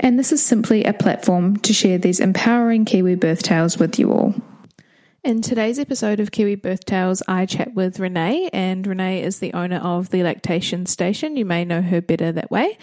and this is simply a platform to share these empowering Kiwi birth tales with you all. In today's episode of Kiwi Birth Tales, I chat with Renee, and Renee is the owner of the Lactation Station. You may know her better that way.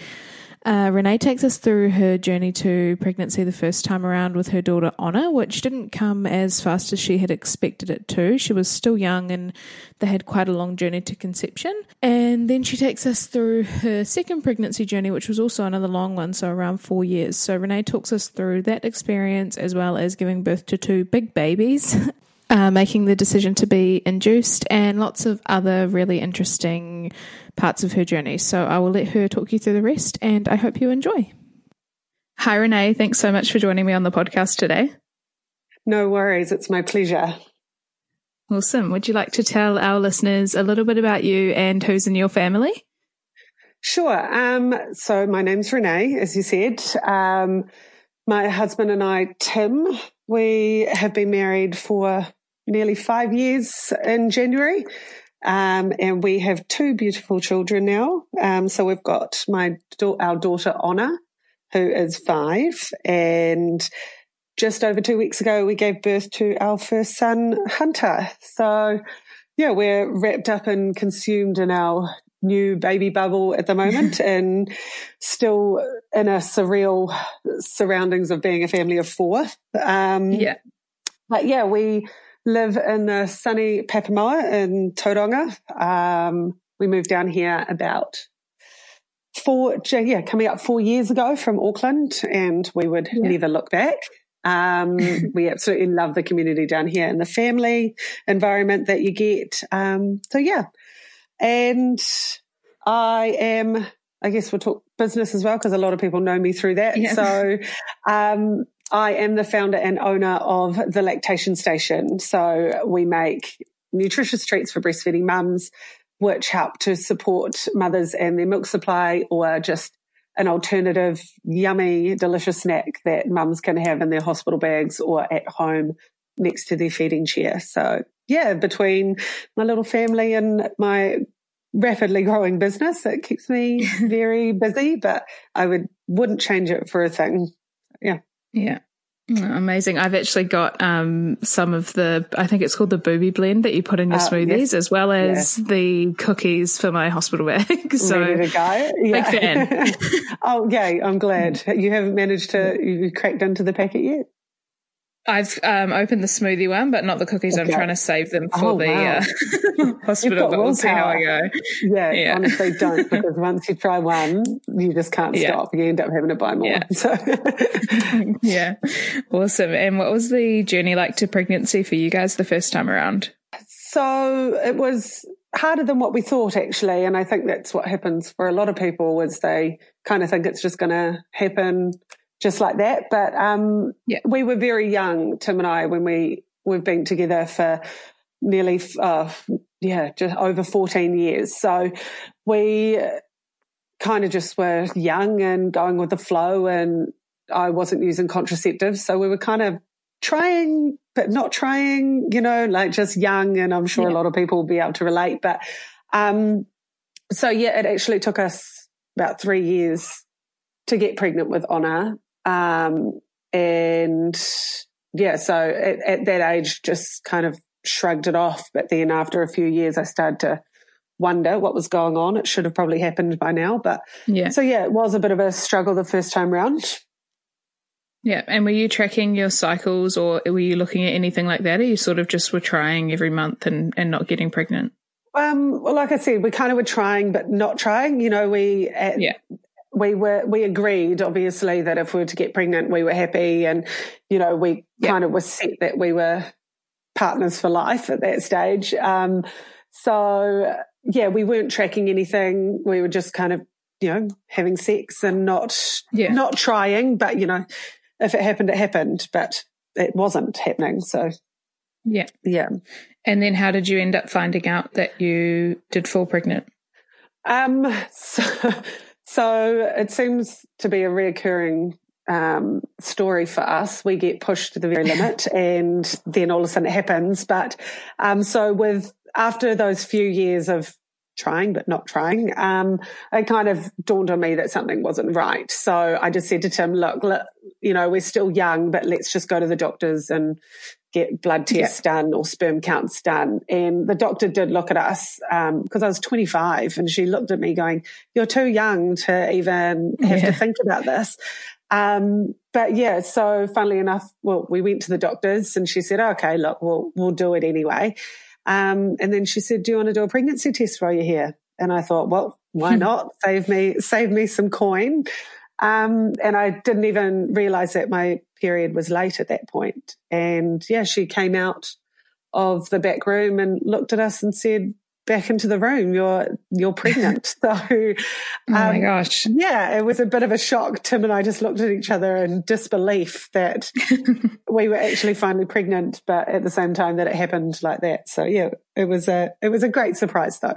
Uh, Renee takes us through her journey to pregnancy the first time around with her daughter Honor, which didn't come as fast as she had expected it to. She was still young and they had quite a long journey to conception. And then she takes us through her second pregnancy journey, which was also another long one, so around four years. So Renee talks us through that experience as well as giving birth to two big babies. Uh, making the decision to be induced, and lots of other really interesting parts of her journey. So I will let her talk you through the rest, and I hope you enjoy. Hi, Renee. Thanks so much for joining me on the podcast today. No worries. It's my pleasure. Awesome. Would you like to tell our listeners a little bit about you and who's in your family? Sure. Um, so my name's Renee, as you said. Um, my husband and I, Tim, we have been married for nearly five years in January. Um, and we have two beautiful children now. Um, so we've got my our daughter Honor, who is five, and just over two weeks ago we gave birth to our first son Hunter. So yeah, we're wrapped up and consumed in our new baby bubble at the moment, and still in a surreal surroundings of being a family of four. Um, yeah, but yeah, we live in the sunny Papamoa in Tauranga. Um, we moved down here about four, yeah, coming up four years ago from Auckland, and we would yeah. never look back. Um, we absolutely love the community down here and the family environment that you get. Um, so yeah, and I am. I guess we'll talk business as well because a lot of people know me through that. Yeah. So, um, I am the founder and owner of the Lactation Station. So we make nutritious treats for breastfeeding mums, which help to support mothers and their milk supply or just an alternative, yummy, delicious snack that mums can have in their hospital bags or at home next to their feeding chair. So yeah, between my little family and my rapidly growing business, it keeps me very busy, but I would, wouldn't change it for a thing. Yeah. Yeah. Mm, amazing. I've actually got um, some of the, I think it's called the booby blend that you put in your uh, smoothies, yes. as well as yeah. the cookies for my hospital bag. so, Ready to go. Yeah. big fan. oh, yay. I'm glad. You haven't managed to, you cracked into the packet yet? I've um, opened the smoothie one, but not the cookies. Okay. I'm trying to save them for oh, the wow. uh, hospital, but we'll see how I go. Yeah, yeah, honestly, don't because once you try one, you just can't yeah. stop. You end up having to buy more. Yeah. So. yeah, awesome. And what was the journey like to pregnancy for you guys the first time around? So it was harder than what we thought actually, and I think that's what happens for a lot of people. Was they kind of think it's just going to happen just like that. But um, yeah. we were very young, Tim and I, when we we've been together for nearly uh, yeah, just over fourteen years. So we kind of just were young and going with the flow, and I wasn't using contraceptives, so we were kind of trying but not trying, you know, like just young. And I'm sure yeah. a lot of people will be able to relate. But um, so yeah, it actually took us about three years to get pregnant with Honor. Um, and yeah, so at, at, that age, just kind of shrugged it off. But then after a few years, I started to wonder what was going on. It should have probably happened by now. But yeah. So yeah, it was a bit of a struggle the first time round. Yeah. And were you tracking your cycles or were you looking at anything like that? Or you sort of just were trying every month and, and not getting pregnant? Um, well, like I said, we kind of were trying, but not trying. You know, we, at, yeah. We were, we agreed obviously that if we were to get pregnant, we were happy. And, you know, we yeah. kind of were set that we were partners for life at that stage. Um, so yeah, we weren't tracking anything. We were just kind of, you know, having sex and not, yeah. not trying, but you know, if it happened, it happened, but it wasn't happening. So yeah. Yeah. And then how did you end up finding out that you did fall pregnant? Um, so, so it seems to be a reoccurring um, story for us. We get pushed to the very limit and then all of a sudden it happens. But um, so with after those few years of trying but not trying, um, it kind of dawned on me that something wasn't right. So I just said to Tim, look, look you know, we're still young, but let's just go to the doctors and get blood tests yeah. done or sperm counts done. And the doctor did look at us because um, I was 25 and she looked at me going, you're too young to even have yeah. to think about this. Um, but yeah, so funnily enough, well, we went to the doctors and she said, okay, look, we'll, we'll do it anyway. Um, and then she said, do you want to do a pregnancy test while you're here? And I thought, well, why hmm. not? save me, save me some coin. Um, and I didn't even realize that my period was late at that point. And yeah, she came out of the back room and looked at us and said, back into the room. You're you're pregnant. so, um, oh my um, gosh, yeah, it was a bit of a shock. Tim and I just looked at each other in disbelief that we were actually finally pregnant, but at the same time that it happened like that. So yeah, it was a it was a great surprise though.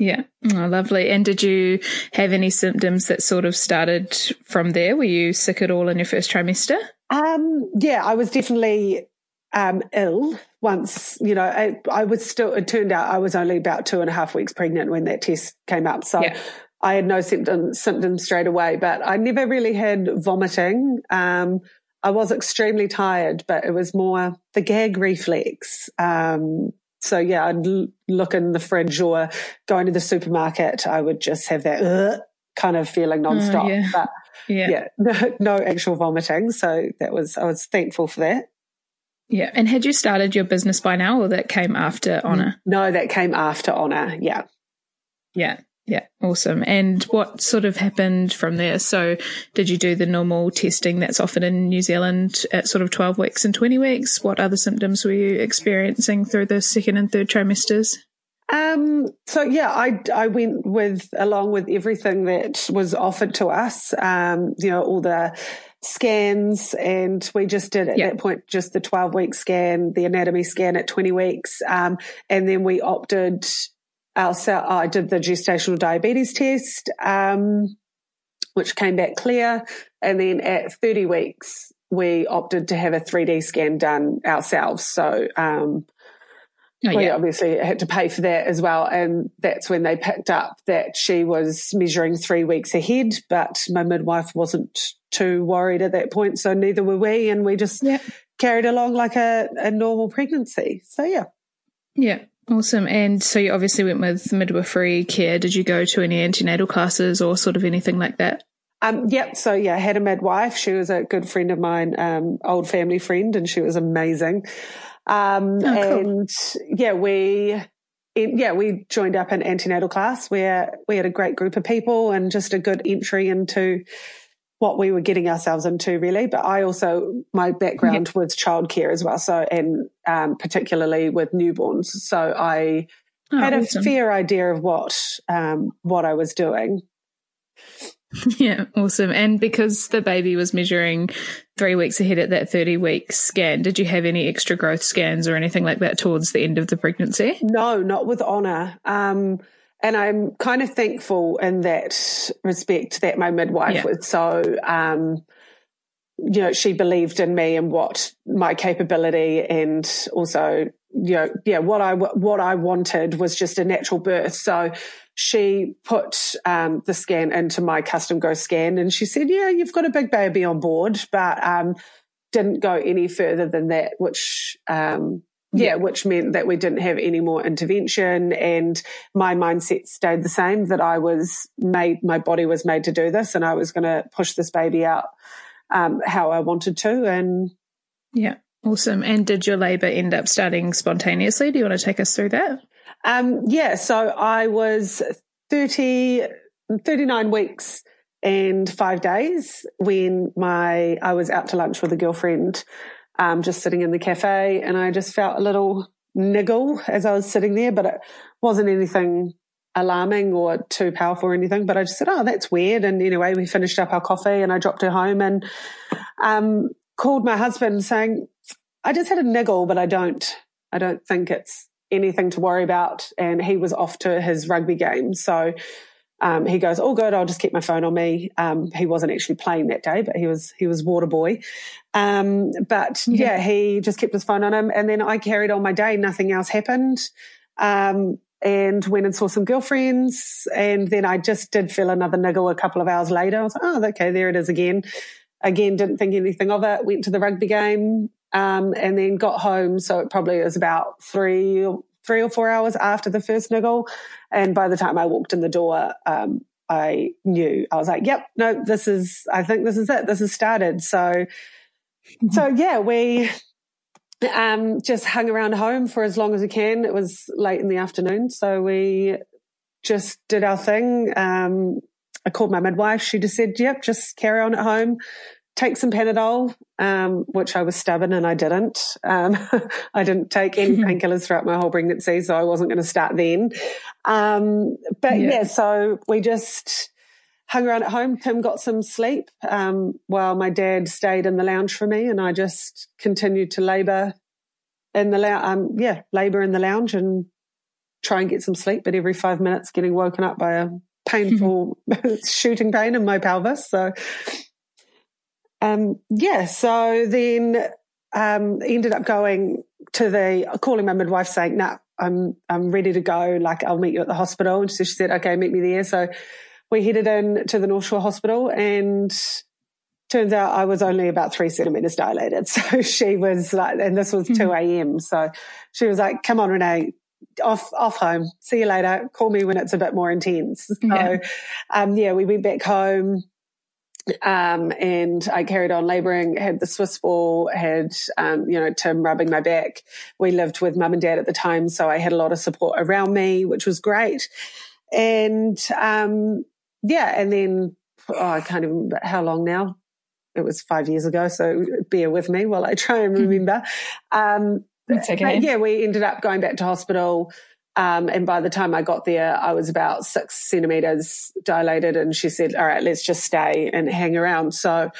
Yeah, oh, lovely. And did you have any symptoms that sort of started from there? Were you sick at all in your first trimester? Um, yeah, I was definitely um, ill once, you know, I, I, was still, it turned out I was only about two and a half weeks pregnant when that test came up. So yeah. I had no symptoms, symptoms straight away, but I never really had vomiting. Um, I was extremely tired, but it was more the gag reflex. Um, so yeah, I'd l- look in the fridge or going to the supermarket. I would just have that uh, kind of feeling oh, nonstop, uh, yeah. but yeah, yeah no, no actual vomiting. So that was, I was thankful for that. Yeah. And had you started your business by now or that came after Honor? No, that came after Honor. Yeah. Yeah. Yeah. Awesome. And what sort of happened from there? So did you do the normal testing that's offered in New Zealand at sort of 12 weeks and 20 weeks? What other symptoms were you experiencing through the second and third trimesters? Um, so yeah, I, I went with, along with everything that was offered to us, um, you know, all the, scans and we just did at that point just the 12 week scan, the anatomy scan at 20 weeks. Um, and then we opted ourselves, I did the gestational diabetes test, um, which came back clear. And then at 30 weeks, we opted to have a 3D scan done ourselves. So, um, Oh, we obviously had to pay for that as well. And that's when they picked up that she was measuring three weeks ahead, but my midwife wasn't too worried at that point. So neither were we. And we just yeah. carried along like a, a normal pregnancy. So yeah. Yeah. Awesome. And so you obviously went with midwifery care. Did you go to any antenatal classes or sort of anything like that? Um, yep. So yeah, I had a midwife. She was a good friend of mine, um, old family friend, and she was amazing. Um, oh, cool. and yeah, we, yeah, we joined up an antenatal class where we had a great group of people and just a good entry into what we were getting ourselves into really. But I also, my background was childcare as well. So, and, um, particularly with newborns. So I oh, had a fair idea of what, um, what I was doing. Yeah, awesome. And because the baby was measuring three weeks ahead at that 30 week scan, did you have any extra growth scans or anything like that towards the end of the pregnancy? No, not with Honor. Um, and I'm kind of thankful in that respect that my midwife yeah. was so, um, you know, she believed in me and what my capability and also, you know, yeah, what I, what I wanted was just a natural birth. So she put um, the scan into my custom go scan and she said, yeah, you've got a big baby on board, but um, didn't go any further than that, which um, yeah, which meant that we didn't have any more intervention and my mindset stayed the same that I was made, my body was made to do this and I was going to push this baby out um, how I wanted to. And yeah, awesome. And did your labor end up starting spontaneously? Do you want to take us through that? Um, yeah, so I was 30, 39 weeks and five days when my, I was out to lunch with a girlfriend um, just sitting in the cafe and I just felt a little niggle as I was sitting there, but it wasn't anything alarming or too powerful or anything. But I just said, Oh, that's weird. And anyway, we finished up our coffee and I dropped her home and, um, called my husband saying, I just had a niggle, but I don't, I don't think it's anything to worry about. And he was off to his rugby game. So um, he goes, "All good. I'll just keep my phone on me." Um, he wasn't actually playing that day, but he was he was water boy. Um, but yeah. yeah. he just kept his phone on him, and then I carried on my day. Nothing else happened, um, and went and saw some girlfriends, and then I just did feel another niggle a couple of hours later. I was like, "Oh, okay, there it is again." Again, didn't think anything of it. Went to the rugby game, um, and then got home. So it probably was about three three or four hours after the first niggle. And by the time I walked in the door, um, I knew I was like, yep, no, this is, I think this is it. This has started. So, so yeah, we, um, just hung around home for as long as we can. It was late in the afternoon. So we just did our thing. Um, I called my midwife. She just said, yep, just carry on at home take some Panadol, um, which I was stubborn and I didn't. Um, I didn't take any painkillers throughout my whole pregnancy, so I wasn't going to start then. Um, but yeah. yeah. so we just hung around at home. Tim got some sleep um, while my dad stayed in the lounge for me, and I just continued to labour in the lounge. Um, yeah, labour in the lounge and try and get some sleep. But every five minutes, getting woken up by a painful shooting pain in my pelvis. So um, yeah, so then um, ended up going to the calling my midwife saying, "No, nah, I'm I'm ready to go. Like I'll meet you at the hospital." And so she said, "Okay, meet me there." So we headed in to the North Shore Hospital, and turns out I was only about three centimeters dilated. So she was like, and this was mm-hmm. two a.m. So she was like, "Come on, Renee." Off, off home. See you later. Call me when it's a bit more intense. So, yeah. um, yeah, we went back home um, and I carried on laboring, had the Swiss ball, had, um, you know, Tim rubbing my back. We lived with mum and dad at the time. So I had a lot of support around me, which was great. And, um, yeah. And then, oh, I can't even how long now. It was five years ago. So bear with me while I try and mm-hmm. remember. Um, okay. yeah, we ended up going back to hospital. Um, and by the time I got there, I was about six centimeters dilated. And she said, all right, let's just stay and hang around. So,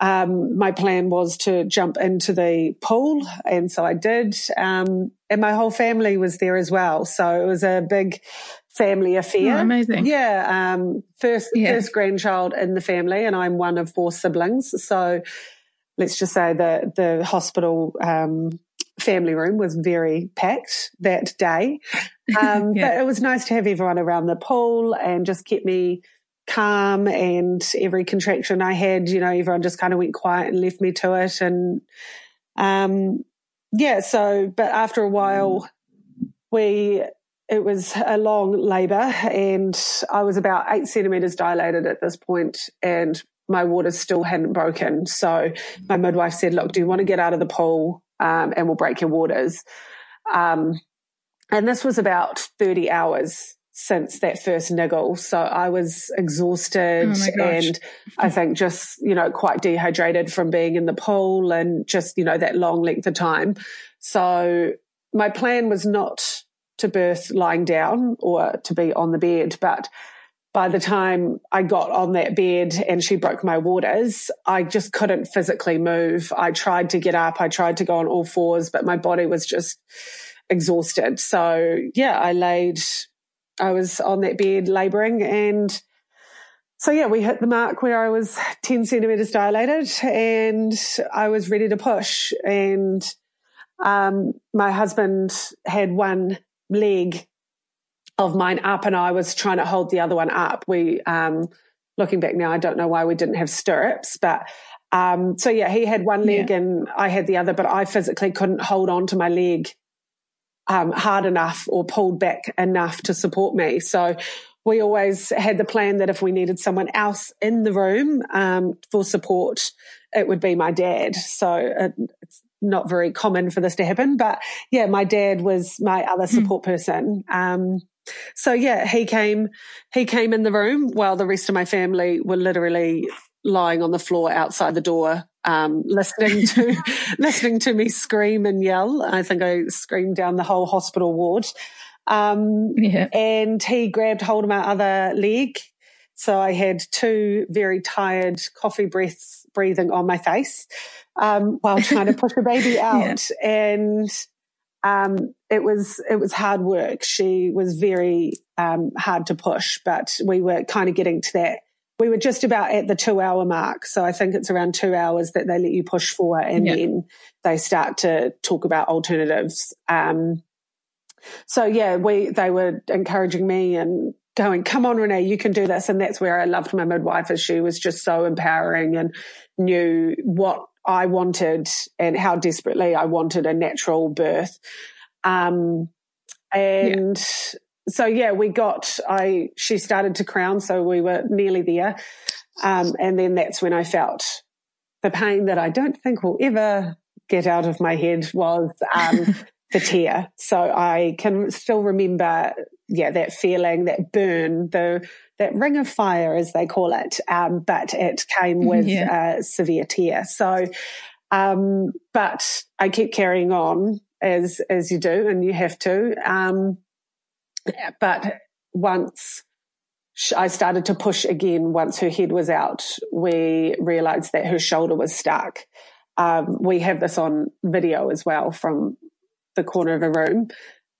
um, my plan was to jump into the pool. And so I did. Um, and my whole family was there as well. So it was a big family affair. Oh, amazing. Yeah. Um, first, yeah. first grandchild in the family and I'm one of four siblings. So let's just say that the hospital, um, family room was very packed that day. Um, yeah. But it was nice to have everyone around the pool and just kept me calm. And every contraction I had, you know, everyone just kind of went quiet and left me to it. And um, yeah, so, but after a while, we, it was a long labour and I was about eight centimetres dilated at this point and my waters still hadn't broken. So my midwife said, look, do you want to get out of the pool? Um, and will break your waters. Um, and this was about 30 hours since that first niggle. So I was exhausted oh and I think just, you know, quite dehydrated from being in the pool and just, you know, that long length of time. So my plan was not to birth lying down or to be on the bed, but by the time I got on that bed and she broke my waters, I just couldn't physically move. I tried to get up. I tried to go on all fours, but my body was just exhausted. So yeah, I laid, I was on that bed laboring and so yeah, we hit the mark where I was 10 centimeters dilated and I was ready to push. And, um, my husband had one leg of mine up and I was trying to hold the other one up. We, um, looking back now, I don't know why we didn't have stirrups, but, um, so yeah, he had one leg yeah. and I had the other, but I physically couldn't hold on to my leg um, hard enough or pulled back enough to support me. So we always had the plan that if we needed someone else in the room um, for support, it would be my dad. So it, it's not very common for this to happen, but yeah, my dad was my other hmm. support mm. person. Um, so yeah, he came, he came in the room while the rest of my family were literally lying on the floor outside the door, um, listening to, listening to me scream and yell. I think I screamed down the whole hospital ward. Um, yeah. and he grabbed hold of my other leg. So I had two very tired coffee breaths breathing on my face, um, while trying to push the baby out. Yeah. And, um, it was, it was hard work. She was very, um, hard to push, but we were kind of getting to that we were just about at the two hour mark. So I think it's around two hours that they let you push for and yeah. then they start to talk about alternatives. Um, so yeah, we, they were encouraging me and going, come on, Renee, you can do this. And that's where I loved my midwife as she was just so empowering and knew what I wanted and how desperately I wanted a natural birth. Um, and yeah so yeah, we got, I, she started to crown. So we were nearly there. Um, and then that's when I felt the pain that I don't think will ever get out of my head was, um, the tear. So I can still remember, yeah, that feeling, that burn, the, that ring of fire, as they call it. Um, but it came with yeah. a severe tear. So, um, but I kept carrying on as, as you do and you have to. Um, but once I started to push again, once her head was out, we realized that her shoulder was stuck. Um, we have this on video as well from the corner of a room,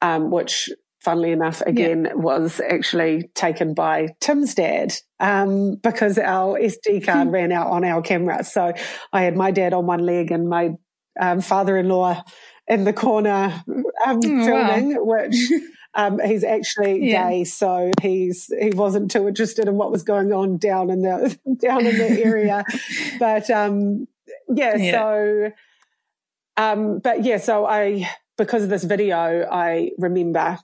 um, which funnily enough, again, yeah. was actually taken by Tim's dad um, because our SD card ran out on our camera. So I had my dad on one leg and my um, father-in-law in the corner um, oh, filming, wow. which Um, he's actually yeah. gay, so he's he wasn't too interested in what was going on down in the down in the area. but um, yeah, yeah, so um, but yeah, so I because of this video, I remember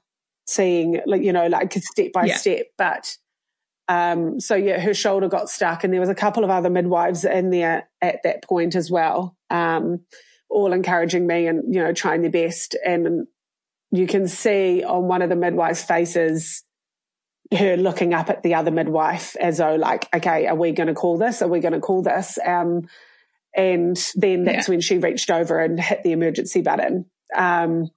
seeing like you know like step by yeah. step, but. Um, so yeah, her shoulder got stuck and there was a couple of other midwives in there at that point as well. Um, all encouraging me and, you know, trying their best. And you can see on one of the midwives' faces her looking up at the other midwife as though like, okay, are we going to call this? Are we going to call this? Um, and then that's yeah. when she reached over and hit the emergency button. Um,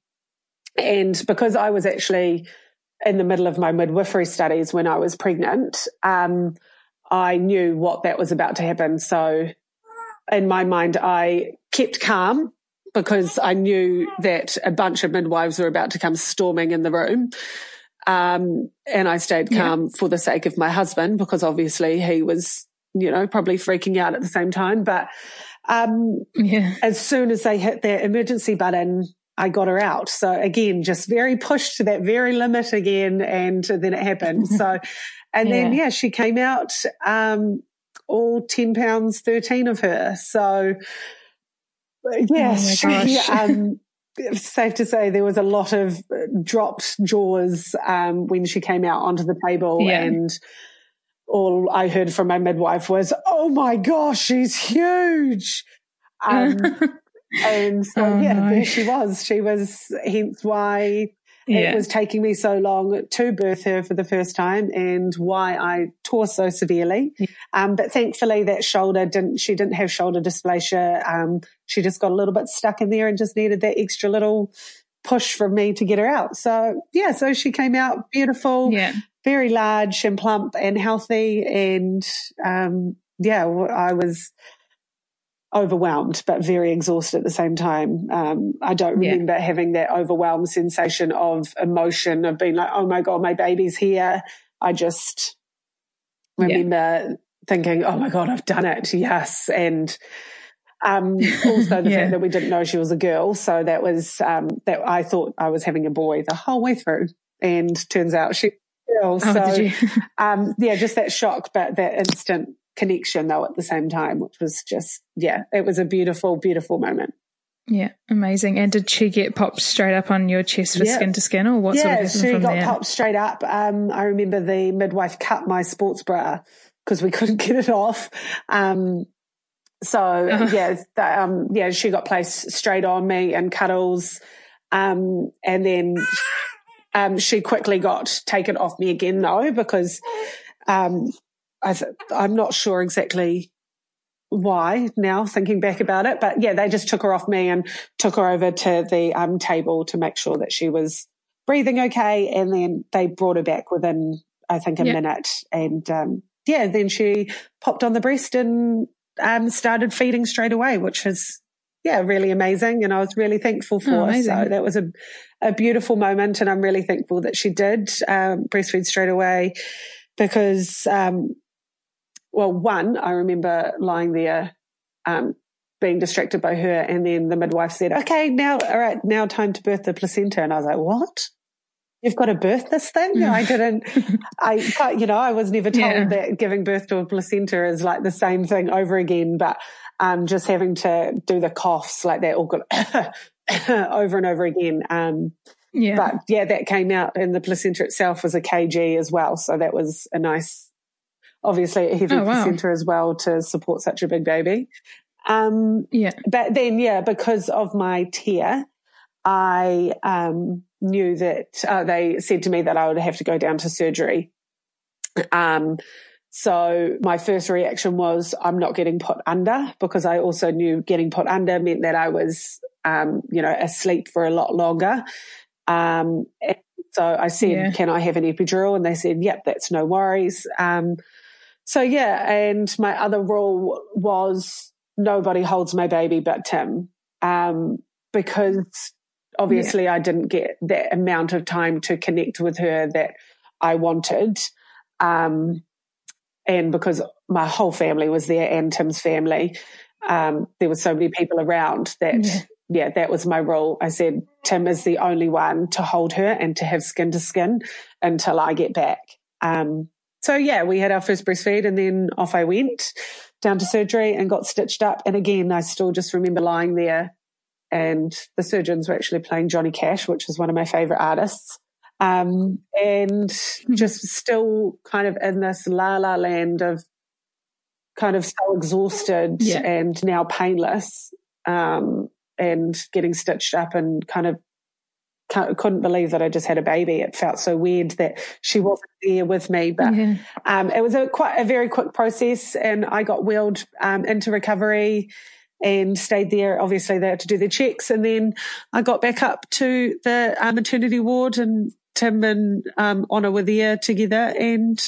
and because I was actually in the middle of my midwifery studies when I was pregnant, um, I knew what that was about to happen. So in my mind, I kept calm because I knew that a bunch of midwives were about to come storming in the room. Um, and I stayed calm yeah. for the sake of my husband because obviously he was, you know, probably freaking out at the same time. But um, yeah. as soon as they hit their emergency button, I got her out. So again, just very pushed to that very limit again. And then it happened. so, and yeah. then, yeah, she came out, um, all 10 pounds, 13 of her. So, Yes, oh she, um, safe to say there was a lot of dropped jaws um, when she came out onto the table yeah. and all I heard from my midwife was, "Oh my gosh, she's huge." Um, and so, oh, yeah, no. there she was. She was, hence why yeah. it was taking me so long to birth her for the first time and why I tore so severely. Yeah. Um, but thankfully that shoulder didn't, she didn't have shoulder dystocia. Um, she just got a little bit stuck in there and just needed that extra little push from me to get her out. So yeah, so she came out beautiful, yeah. very large and plump and healthy. And, um, yeah, I was, overwhelmed but very exhausted at the same time. Um, I don't remember yeah. having that overwhelmed sensation of emotion of being like, oh my God, my baby's here. I just remember yeah. thinking, oh my God, I've done it. Yes. And um, also the yeah. fact that we didn't know she was a girl. So that was, um, that I thought I was having a boy the whole way through. And turns out she girl. Oh, so, um, yeah, just that shock, but that instant connection though at the same time, which was just, yeah, it was a beautiful, beautiful moment. Yeah, amazing. And did she get popped straight up on your chest for Yeah. skin to skin, or what yeah, sort of happened she from got there? popped straight up. Um, I remember the midwife cut my sports bra because we couldn't get it off. Um, so Uh-huh. yeah, th- um, yeah, she got placed straight on me and cuddles, um, and then um, she quickly got taken off me again though because um, I th- I'm not sure exactly why now thinking back about it but yeah they just took her off me and took her over to the um, table to make sure that she was breathing okay and then they brought her back within i think a Yeah. minute. And um, yeah then she popped on the breast and um, started feeding straight away which was yeah really amazing and i was really thankful for Oh, so that was a, a beautiful moment and i'm really thankful that she did um, breastfeed straight away because um, well, one, I remember lying there, um, being distracted by her, and then the midwife said, "Okay, now, all right, now time to birth the placenta." And I was like, "What? You've got to birth this thing?" I didn't. I, you know, I was never told Yeah. that giving birth to a placenta is like the same thing over again, but um, just having to do the coughs like that, all good over and over again. Um, yeah, but yeah, that came out, and the placenta itself was a kg as well. So that was a nice, obviously a heavy Oh, wow. placenta as well to support such a big baby. Um, yeah, but then, yeah, because of my tear, I um, knew that uh, they said to me that I would have to go down to surgery. Um, so my first reaction was, I'm not getting put under because I also knew getting put under meant that I was, um, you know, asleep for a lot longer. Um, so I said, Yeah. can I have an epidural? And they said, yep, that's no worries. Um, so yeah, and my other rule was nobody holds my baby but Tim, um, because obviously I didn't get that amount of time to connect with her that I wanted. Um, and because my whole family was there and Tim's family, um, there were so many people around that, Yeah. yeah. that was my rule. I said, Tim is the only one to hold her and to have skin to skin until I get back. Um, so yeah, we had our first breastfeed and then off I went down to surgery and got stitched up. And again, I still just remember lying there and the surgeons were actually playing Johnny Cash, which is one of my favorite artists. Um, and just still kind of in this la la land of kind of so exhausted Yeah. and now painless, um, and getting stitched up and kind of couldn't believe that I just had a baby. It felt so weird that she wasn't there with me, but yeah, um, it was a quite a very quick process, and I got wheeled um, into recovery and stayed there. Obviously, they had to do the checks, and then I got back up to the uh, maternity ward, and Tim and um, Honor were there together, and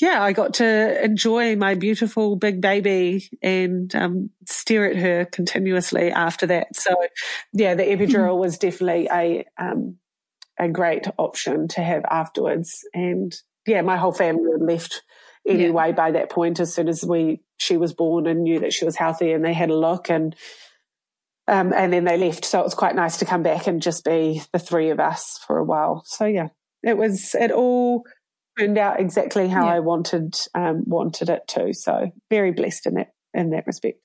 yeah, I got to enjoy my beautiful big baby and um, stare at her continuously after that. So, yeah, the epidural was definitely a um, a great option to have afterwards. And yeah, my whole family had left anyway by that point. As soon as we she was born and knew that she was healthy, and they had a look and. Um, and then they left, so it was quite nice to come back and just be the three of us for a while. So yeah, it was it all turned out exactly how Yeah. I wanted um, wanted it to. So very blessed in that in that respect.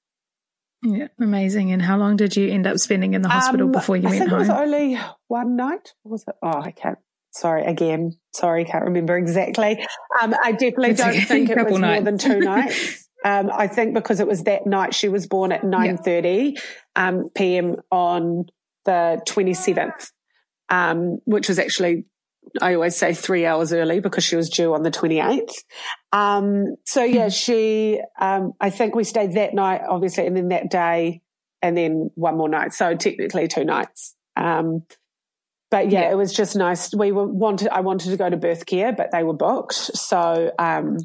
yeah, amazing. And how long did you end up spending in the hospital Um, before you I went think home? it was only one night. Was it? Oh, I can't. Sorry again. Sorry, can't remember exactly. Um, I definitely It's don't okay. think it Couple was more than two nights. Um, I think because it was that night she was born at nine thirty um, p.m. on the twenty seventh, um, which was actually I always say three hours early because she was due on the 28th. Um, so yeah, she, um, I think we stayed that night, obviously, and then that day, and then one more night. So technically two nights. Um, but yeah, Yeah. it was just nice. We were wanted, I wanted to go to birth care, but they were booked. So, um,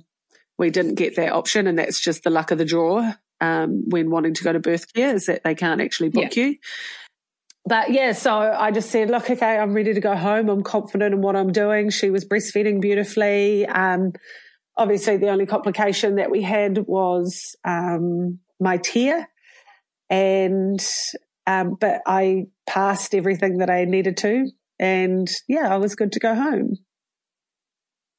we didn't get that option. And that's just the luck of the draw. Um, when wanting to go to birth care is that they can't actually book you but yeah, so I just said, look, okay, I'm ready to go home. I'm confident in what I'm doing. She was breastfeeding beautifully. Um, obviously, the only complication that we had was um, my tear, and um, but I passed everything that I needed to, and yeah, I was good to go home.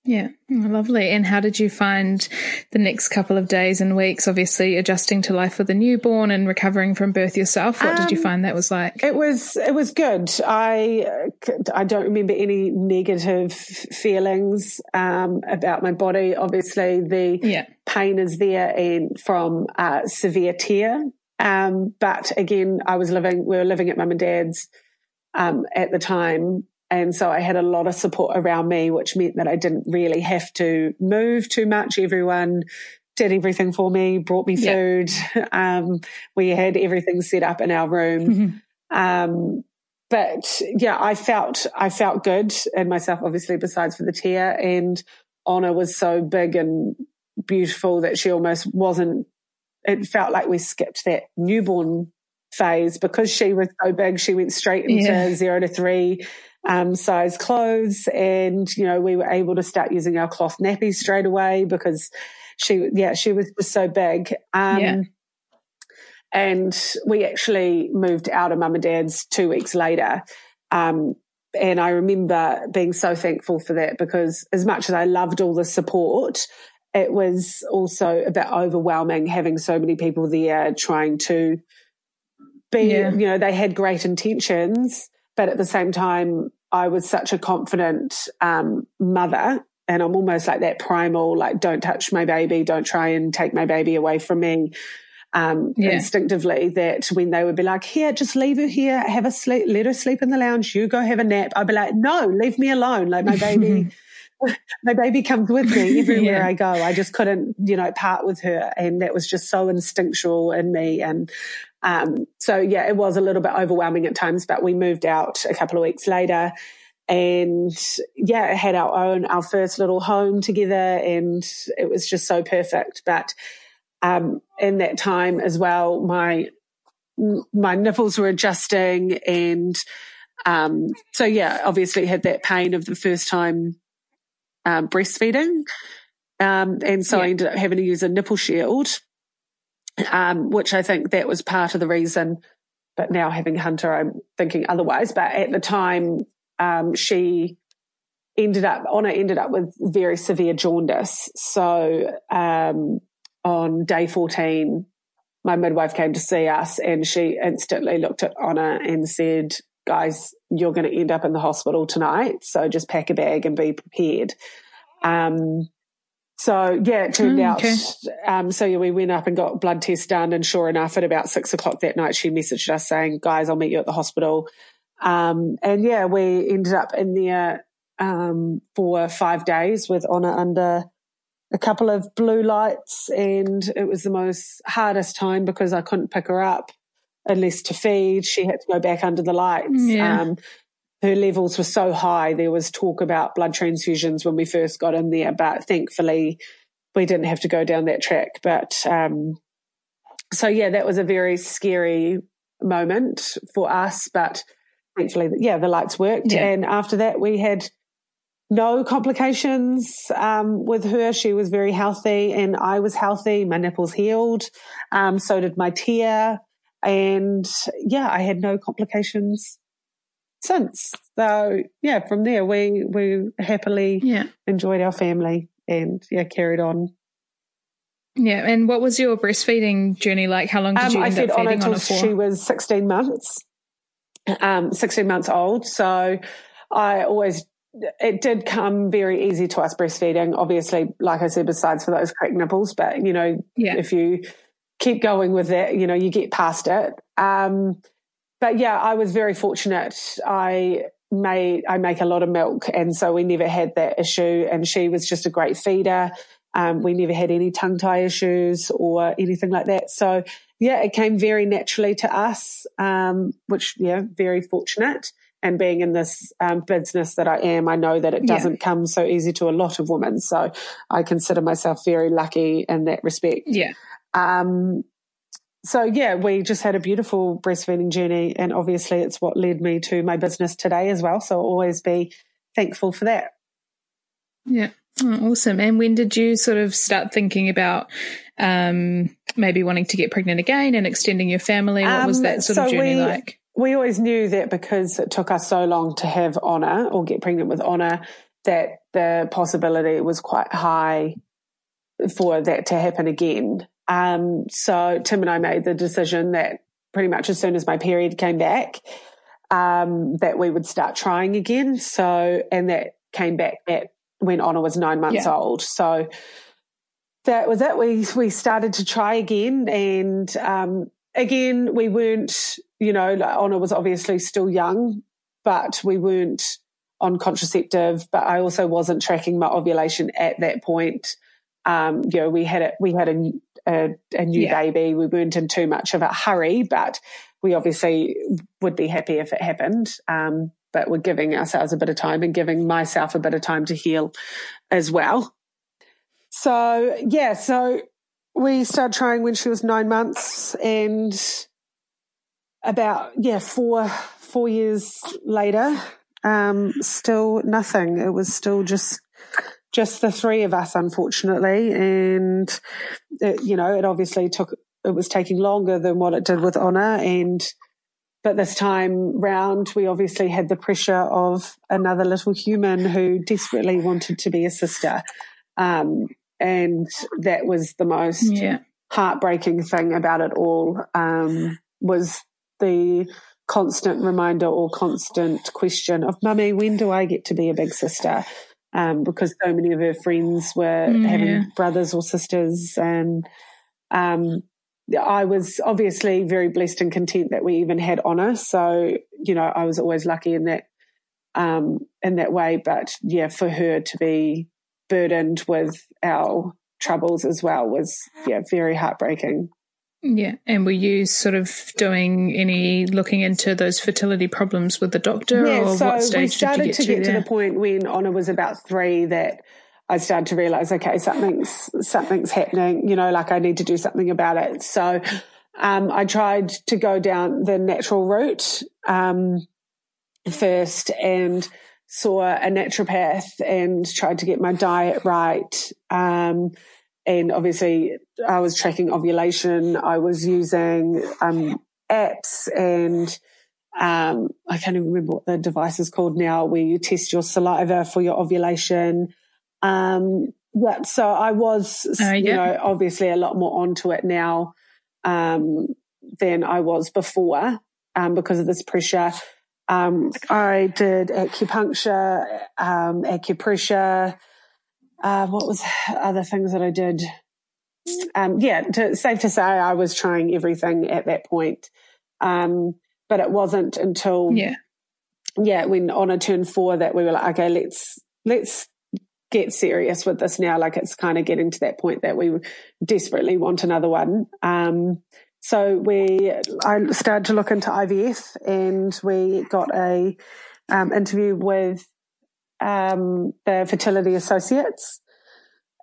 Yeah, oh, lovely. And how did you find the next couple of days and weeks? Obviously, adjusting to life with a newborn and recovering from birth yourself. What um, did you um, find that was like? It was it was good. I I don't remember any negative feelings um, about my body. Obviously, the yeah. pain is there and from uh, severe tear. Um, but again, I was living. We were living at mum and dad's um, at the time and so I had a lot of support around me, which meant that I didn't really have to move too much. Everyone did everything for me, brought me food. Um, we had everything set up in our room. Mm-hmm. Um, but yeah, I felt, I felt good in myself, obviously, besides for the tear and Honor was so big and beautiful that she almost wasn't, it felt like we skipped that newborn phase because she was so big. She went straight into yeah. zero to three um, size clothes. And, you know, we were able to start using our cloth nappies straight away because she, yeah, she was just so big. Um, yeah. And we actually moved out of mum and dad's two weeks later. Um, and I remember being so thankful for that because as much as I loved all the support, it was also a bit overwhelming having so many people there trying to be, yeah. you know, they had great intentions, but at the same time, I was such a confident um, mother and I'm almost like that primal, like, don't touch my baby, don't try and take my baby away from me. Um, yeah. instinctively that when they would be like, here, just leave her here, have a sleep, let her sleep in the lounge, you go have a nap. I'd be like, no, leave me alone. Like my baby, my baby comes with me everywhere yeah. I go. I just couldn't, you know, part with her. And that was just so instinctual in me. And um, so yeah, it was a little bit overwhelming at times, but we moved out a couple of weeks later and yeah, had our own, our first little home together and it was just so perfect. But, um, in that time as well, my, my nipples were adjusting and, um, so yeah, obviously had that pain of the first time, um, breastfeeding. Um, and so yeah. I ended up having to use a nipple shield um, which I think that was part of the reason. But now having Hunter, I'm thinking otherwise. But at the time, um, she ended up, Honor ended up with very severe jaundice. So um, on day 14, my midwife came to see us and she instantly looked at Honor and said, guys, you're going to end up in the hospital tonight. So just pack a bag and be prepared. Um, so yeah, it turned mm, out. Okay. Um, so yeah, we went up and got blood tests done, and sure enough, at about six o'clock that night, she messaged us saying, "Guys, I'll meet you at the hospital." Um, and yeah, we ended up in there um, for five days with Honor under a couple of blue lights, and it was the most hardest time because I couldn't pick her up unless to feed. She had to go back under the lights. Yeah. Her levels were so high. There was talk about blood transfusions when we first got in there, but thankfully we didn't have to go down that track. But um, so yeah, that was a very scary moment for us. But thankfully, yeah, the lights worked. Yeah. And after that, we had no complications um, with her. She was very healthy, and I was healthy. My nipples healed. Um, so did my tear. And yeah, I had no complications since. So yeah, from there we we happily yeah. enjoyed our family and yeah carried on. Yeah, and what was your breastfeeding journey like? How long did um, you end I up feeding on her for? She was sixteen months, um, sixteen months old. So I always it did come very easy to us breastfeeding. Obviously, like I said, besides for those cracked nipples, but you know, yeah. if you keep going with that, you know, you get past it. Um, but yeah, I was very fortunate. I made, I make a lot of milk. And so we never had that issue. And she was just a great feeder. Um, we never had any tongue tie issues or anything like that. So yeah, it came very naturally to us, um, which, yeah, very fortunate. And being in this um, business that I am, I know that it doesn't yeah. come so easy to a lot of women. So I consider myself very lucky in that respect. Yeah. Um, so yeah, we just had a beautiful breastfeeding journey, and obviously it's what led me to my business today as well. So I'll always be thankful for that. Yeah, oh, awesome. And when did you sort of start thinking about um, maybe wanting to get pregnant again and extending your family? What was that um, sort so of journey we, like? We always knew that because it took us so long to have Honor or get pregnant with Honor, that the possibility was quite high for that to happen again. Um, so Tim and I made the decision that pretty much as soon as my period came back, um, that we would start trying again. So, and that came back at when Honor was nine months yeah. old. So that was it. We, we started to try again. And, um, again, we weren't, you know, like Honor was obviously still young, but we weren't on contraceptive, but I also wasn't tracking my ovulation at that point. Um, you know, we had it, we had a, a, a new yeah. baby. We weren't in too much of a hurry, but we obviously would be happy if it happened. Um, but we're giving ourselves a bit of time and giving myself a bit of time to heal as well. So yeah, so we started trying when she was nine months and about, yeah, four, four years later, um, still nothing. It was still just, just the three of us, unfortunately. And, it, you know, it obviously took, it was taking longer than what it did with Honor. And, but this time round, we obviously had the pressure of another little human who desperately wanted to be a sister. Um, and that was the most yeah. heartbreaking thing about it all, um, was the constant reminder or constant question of mummy, when do I get to be a big sister? Um, because so many of her friends were having brothers or sisters and, um, I was obviously very blessed and content that we even had honor. So, you know, I was always lucky in that, um, in that way. But yeah, for her to be burdened with our troubles as well was, yeah, very heartbreaking. Yeah. And were you sort of doing any looking into those fertility problems with the doctor? Yeah, or so what stage we started did you get to, to get to the point when Honor was about three that I started to realize, okay, something's, something's happening, you know, like I need to do something about it. So, um, I tried to go down the natural route, um, first and saw a naturopath and tried to get my diet right. Um, and obviously I was tracking ovulation. I was using, um, apps and, um, I can't even remember what the device is called now where you test your saliva for your ovulation. Um, yeah, so I was, uh, yeah. you know, obviously a lot more onto it now, um, than I was before, um, because of this pressure. Um, I did acupuncture, um, acupressure. Uh, what was other things that I did? Um, yeah, to, safe to say I was trying everything at that point. Um, but it wasn't until, yeah, yeah, when Honor turn four that we were like, okay, let's, let's get serious with this now. Like it's kind of getting to that point that we desperately want another one. Um, so we, I started to look into IVF and we got a um, interview with um, the Fertility Associates.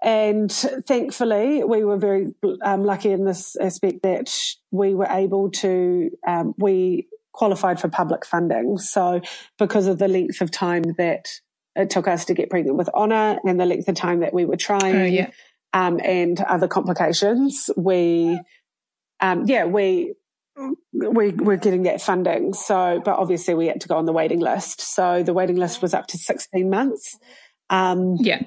And thankfully, we were very um, lucky in this aspect that we were able to, um, we qualified for public funding. So because of the length of time that it took us to get pregnant with Honor and the length of time that we were trying oh, yeah. um, and other complications, we, um, yeah, we, we were getting that funding. So, but obviously we had to go on the waiting list. So the waiting list was up to 16 months. Um, yeah.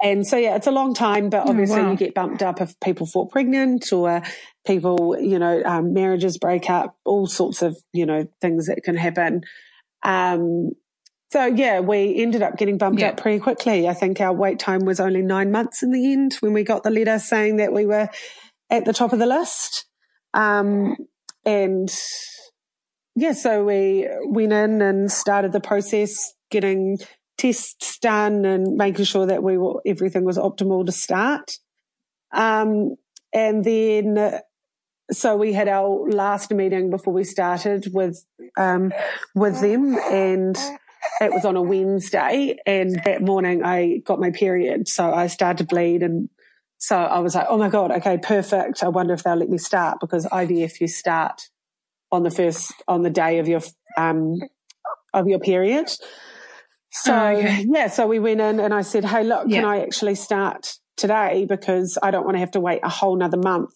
And so, yeah, it's a long time, but oh, obviously oh, wow. you get bumped up if people fall pregnant or people, you know, um, marriages break up, all sorts of, you know, things that can happen. Um, so yeah, we ended up getting bumped yeah. up pretty quickly. I think our wait time was only nine months in the end when we got the letter saying that we were at the top of the list. Um, and yeah, so we went in and started the process, getting tests done and making sure that we were, everything was optimal to start. Um, and then, so we had our last meeting before we started with, um, with them and it was on a Wednesday and that morning I got my period. So I started to bleed and so I was like, oh my God, okay, perfect. I wonder if they'll let me start because IVF you start on the first, on the day of your, um, of your period. So oh, okay. yeah, so we went in and I said, Hey, look, yeah. can I actually start today? Because I don't want to have to wait a whole nother month,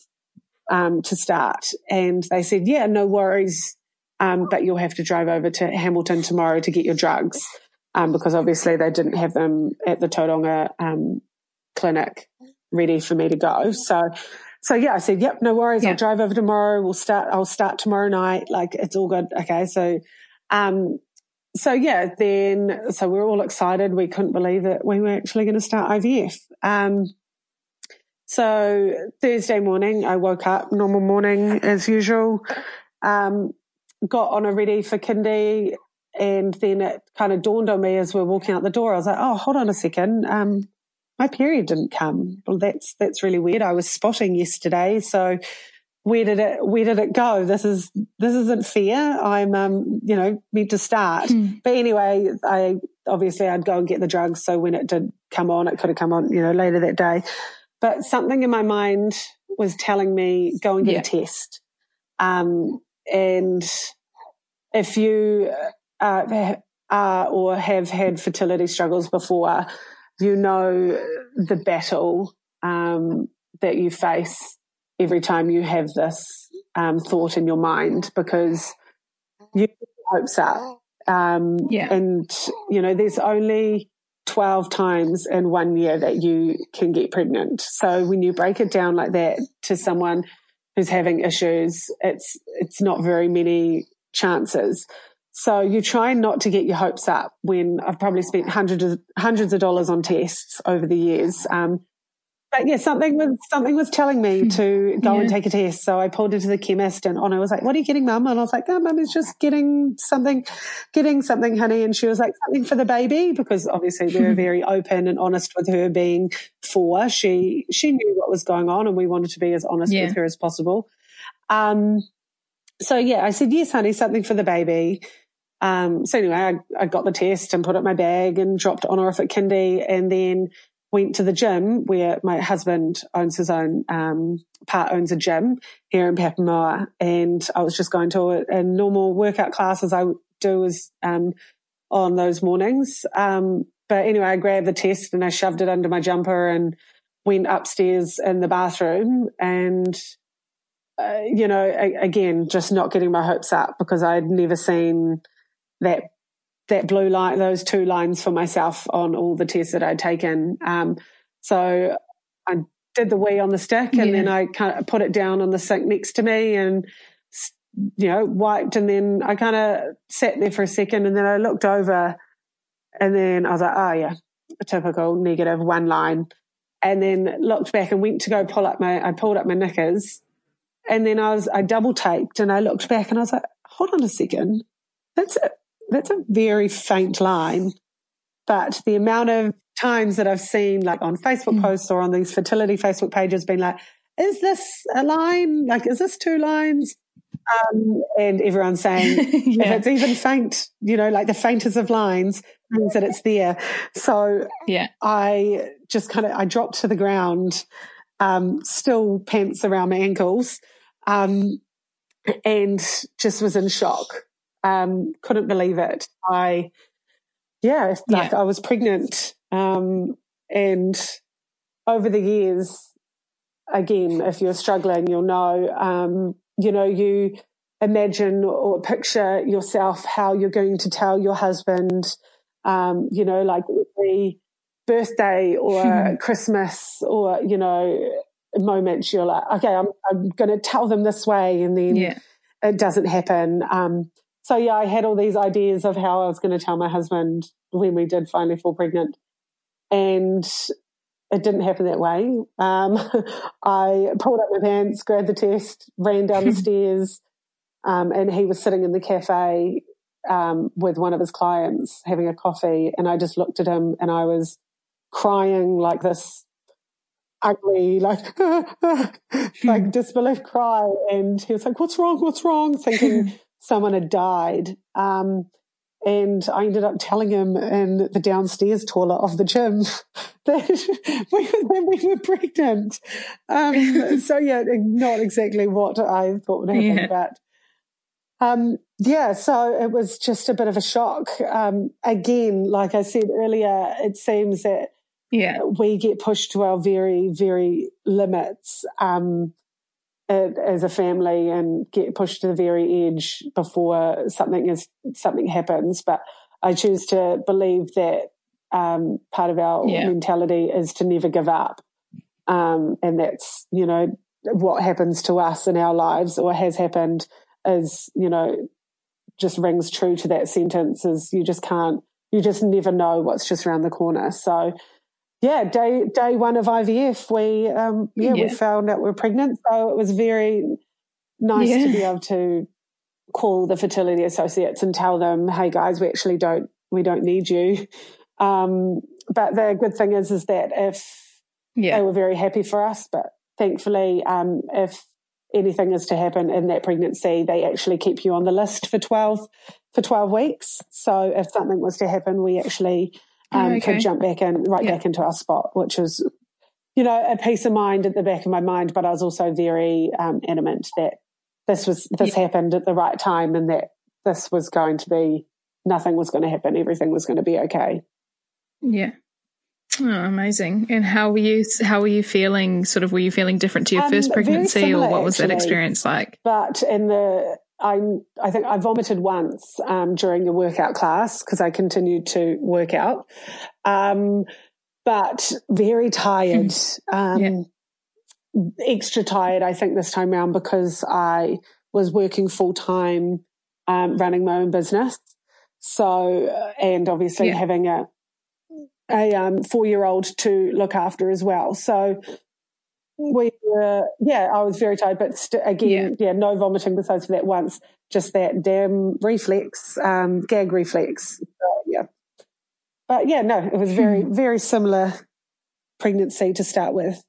um, to start. And they said, yeah, no worries. Um, but you'll have to drive over to Hamilton tomorrow to get your drugs. um, because obviously they didn't have them at the Tauranga um, clinic ready for me to go. So, so yeah, I said, yep, no worries. Yeah. I'll drive over tomorrow. We'll start, I'll start tomorrow night. Like it's all good. Okay. So, um, so yeah, then, so we are all excited. We couldn't believe that we were actually going to start IVF. Um, so Thursday morning, I woke up, normal morning as usual, um, got Honor ready for kindy. And then it kind of dawned on me as we are walking out the door. I was like, oh, hold on a second. Um, my period didn't come. Well, that's, that's really weird. I was spotting yesterday. So where did it, where did it go? This is, this isn't fair. I'm, um, you know, meant to start. Mm. But anyway, I, obviously I'd go and get the drugs. So when it did come on, it could have come on, you know, later that day. But something in my mind was telling me, go and get yeah. a test. Um, and if you, uh, are or have had fertility struggles before, you know the battle um, that you face every time you have this um, thought in your mind because you hopes up. Um, yeah. And, you know, there's only 12 times in one year that you can get pregnant. So when you break it down like that to someone who's having issues, it's, it's not very many chances. So you try not to get your hopes up when I've probably spent hundreds of, hundreds of dollars on tests over the years. Um, but yeah, something was something was telling me hmm. to go yeah. and take a test. So I pulled into the chemist and Honor was like, What are you getting, mum? And I was like, Oh, mum is just getting something getting something, honey. And she was like, Something for the baby because obviously we were very open and honest with her being four. She she knew what was going on and we wanted to be as honest yeah. with her as possible. Um so yeah, I said, Yes, honey, something for the baby. Um, so anyway, I, I, got the test and put it in my bag and dropped Honor off at kindy and then went to the gym where my husband owns his own, um, part owns a gym here in Papamoa. And I was just going to a, a normal workout class as I do as, um, on those mornings. Um, but anyway, I grabbed the test and I shoved it under my jumper and went upstairs in the bathroom and uh, you know, again, just not getting my hopes up because I'd never seen that that blue line, those two lines for myself on all the tests that I'd taken. Um, so I did the wee on the stick and yeah. then I kind of put it down on the sink next to me and, you know, wiped and then I kind of sat there for a second and then I looked over and then I was like, oh yeah, a typical negative one line. And then looked back and went to go pull up my, I pulled up my knickers and then I was, I double taped and I looked back and I was like, hold on a second. That's it that's a very faint line. But the amount of times that I've seen, like on Facebook mm. posts or on these fertility Facebook pages, being like, is this a line? Like, is this two lines? Um, and everyone's saying, yeah. if it's even faint, you know, like the faintest of lines, means that it's there. So yeah, I just kind of, I dropped to the ground, um, still pants around my ankles, um, and just was in shock um, couldn't believe it. I, yeah, like yeah. I was pregnant. Um, and over the years, again, if you're struggling, you'll know, um, you know, you imagine or picture yourself how you're going to tell your husband, um, you know, like every birthday or Christmas or, you know, moments you're like, okay, I'm, I'm going to tell them this way. And then yeah. it doesn't happen. Um, so yeah, I had all these ideas of how I was going to tell my husband when we did finally fall pregnant, and it didn't happen that way. Um, I pulled up my pants, grabbed the test, ran down the stairs, um, and he was sitting in the cafe um, with one of his clients having a coffee, and I just looked at him and I was crying like this ugly, like like disbelief cry, and he was like, "What's wrong? What's wrong?" Thinking someone had died. Um, and I ended up telling him in the downstairs toilet of the gym that we, we were pregnant. Um, so yeah, not exactly what I thought would happen, yeah. but um, yeah, so it was just a bit of a shock. Um, again, like I said earlier, it seems that yeah. we get pushed to our very, very limits. Um, as a family and get pushed to the very edge before something is something happens. But I choose to believe that um, part of our yeah. mentality is to never give up. Um, and that's, you know, what happens to us in our lives or has happened is, you know, just rings true to that sentence is you just can't, you just never know what's just around the corner. So, yeah, day day one of IVF, we um, yeah, yeah. we found out we are pregnant. So it was very nice yeah. to be able to call the fertility associates and tell them, "Hey guys, we actually don't we don't need you." Um, but the good thing is, is that if yeah. they were very happy for us, but thankfully, um, if anything is to happen in that pregnancy, they actually keep you on the list for twelve for twelve weeks. So if something was to happen, we actually um, oh, okay. could jump back in right yeah. back into our spot, which was, you know, a peace of mind at the back of my mind. But I was also very um, adamant that this was this yeah. happened at the right time and that this was going to be nothing was going to happen, everything was going to be okay. Yeah. Oh, amazing! And how were you? How were you feeling? Sort of, were you feeling different to your um, first pregnancy, similar, or what was actually, that experience like? But in the I I think I vomited once um, during the workout class because I continued to work out, um, but very tired, um, yeah. extra tired. I think this time around because I was working full time, um, running my own business. So and obviously yeah. having a a um, four year old to look after as well. So we were, yeah, I was very tired, but st- again, yeah. yeah. no vomiting besides for that once, just that damn reflex, um, gag reflex. So, yeah. But yeah, no, it was very, hmm. very similar pregnancy to start with.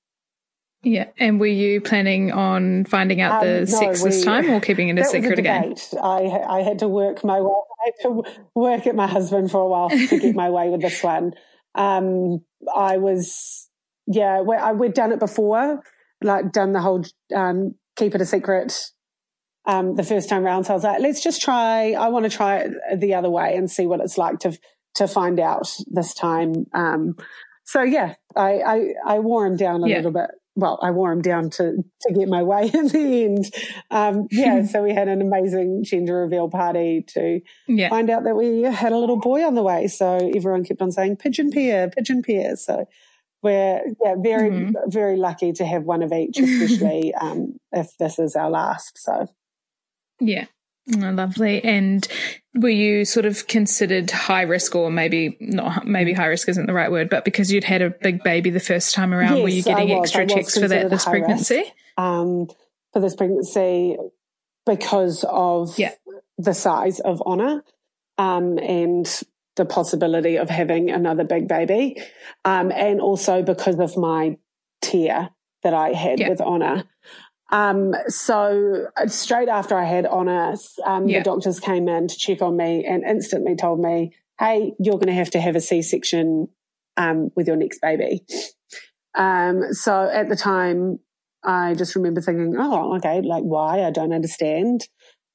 Yeah. And were you planning on finding out the um, no, sex this time or keeping it a secret a again? I, I had to work my way, I had to work at my husband for a while to get my way with this one. Um, I was yeah, we I, we'd done it before, like done the whole um, keep it a secret um, the first time around. So I was like, let's just try. I want to try it the other way and see what it's like to to find out this time. Um, so yeah, I, I, I wore him down a yeah. little bit. Well, I wore him down to to get my way in the end. Um, yeah, so we had an amazing gender reveal party to yeah. find out that we had a little boy on the way. So everyone kept on saying pigeon pear, pigeon pear. So we're yeah very mm-hmm. very lucky to have one of each, especially um, if this is our last. So yeah. Oh, lovely. And were you sort of considered high risk, or maybe not? Maybe high risk isn't the right word, but because you'd had a big baby the first time around, yes, were you getting extra checks for that this pregnancy? Um, for this pregnancy, because of yeah. the size of Honor, um, and the possibility of having another big baby. Um, and also because of my tear that I had with Honor. Um, so uh, straight after I had Honor, um, the doctors came in to check on me and instantly told me, Hey, you're going to have to have a C-section, um, with your next baby. Um, so at the time, I just remember thinking, oh, okay, like why? I don't understand.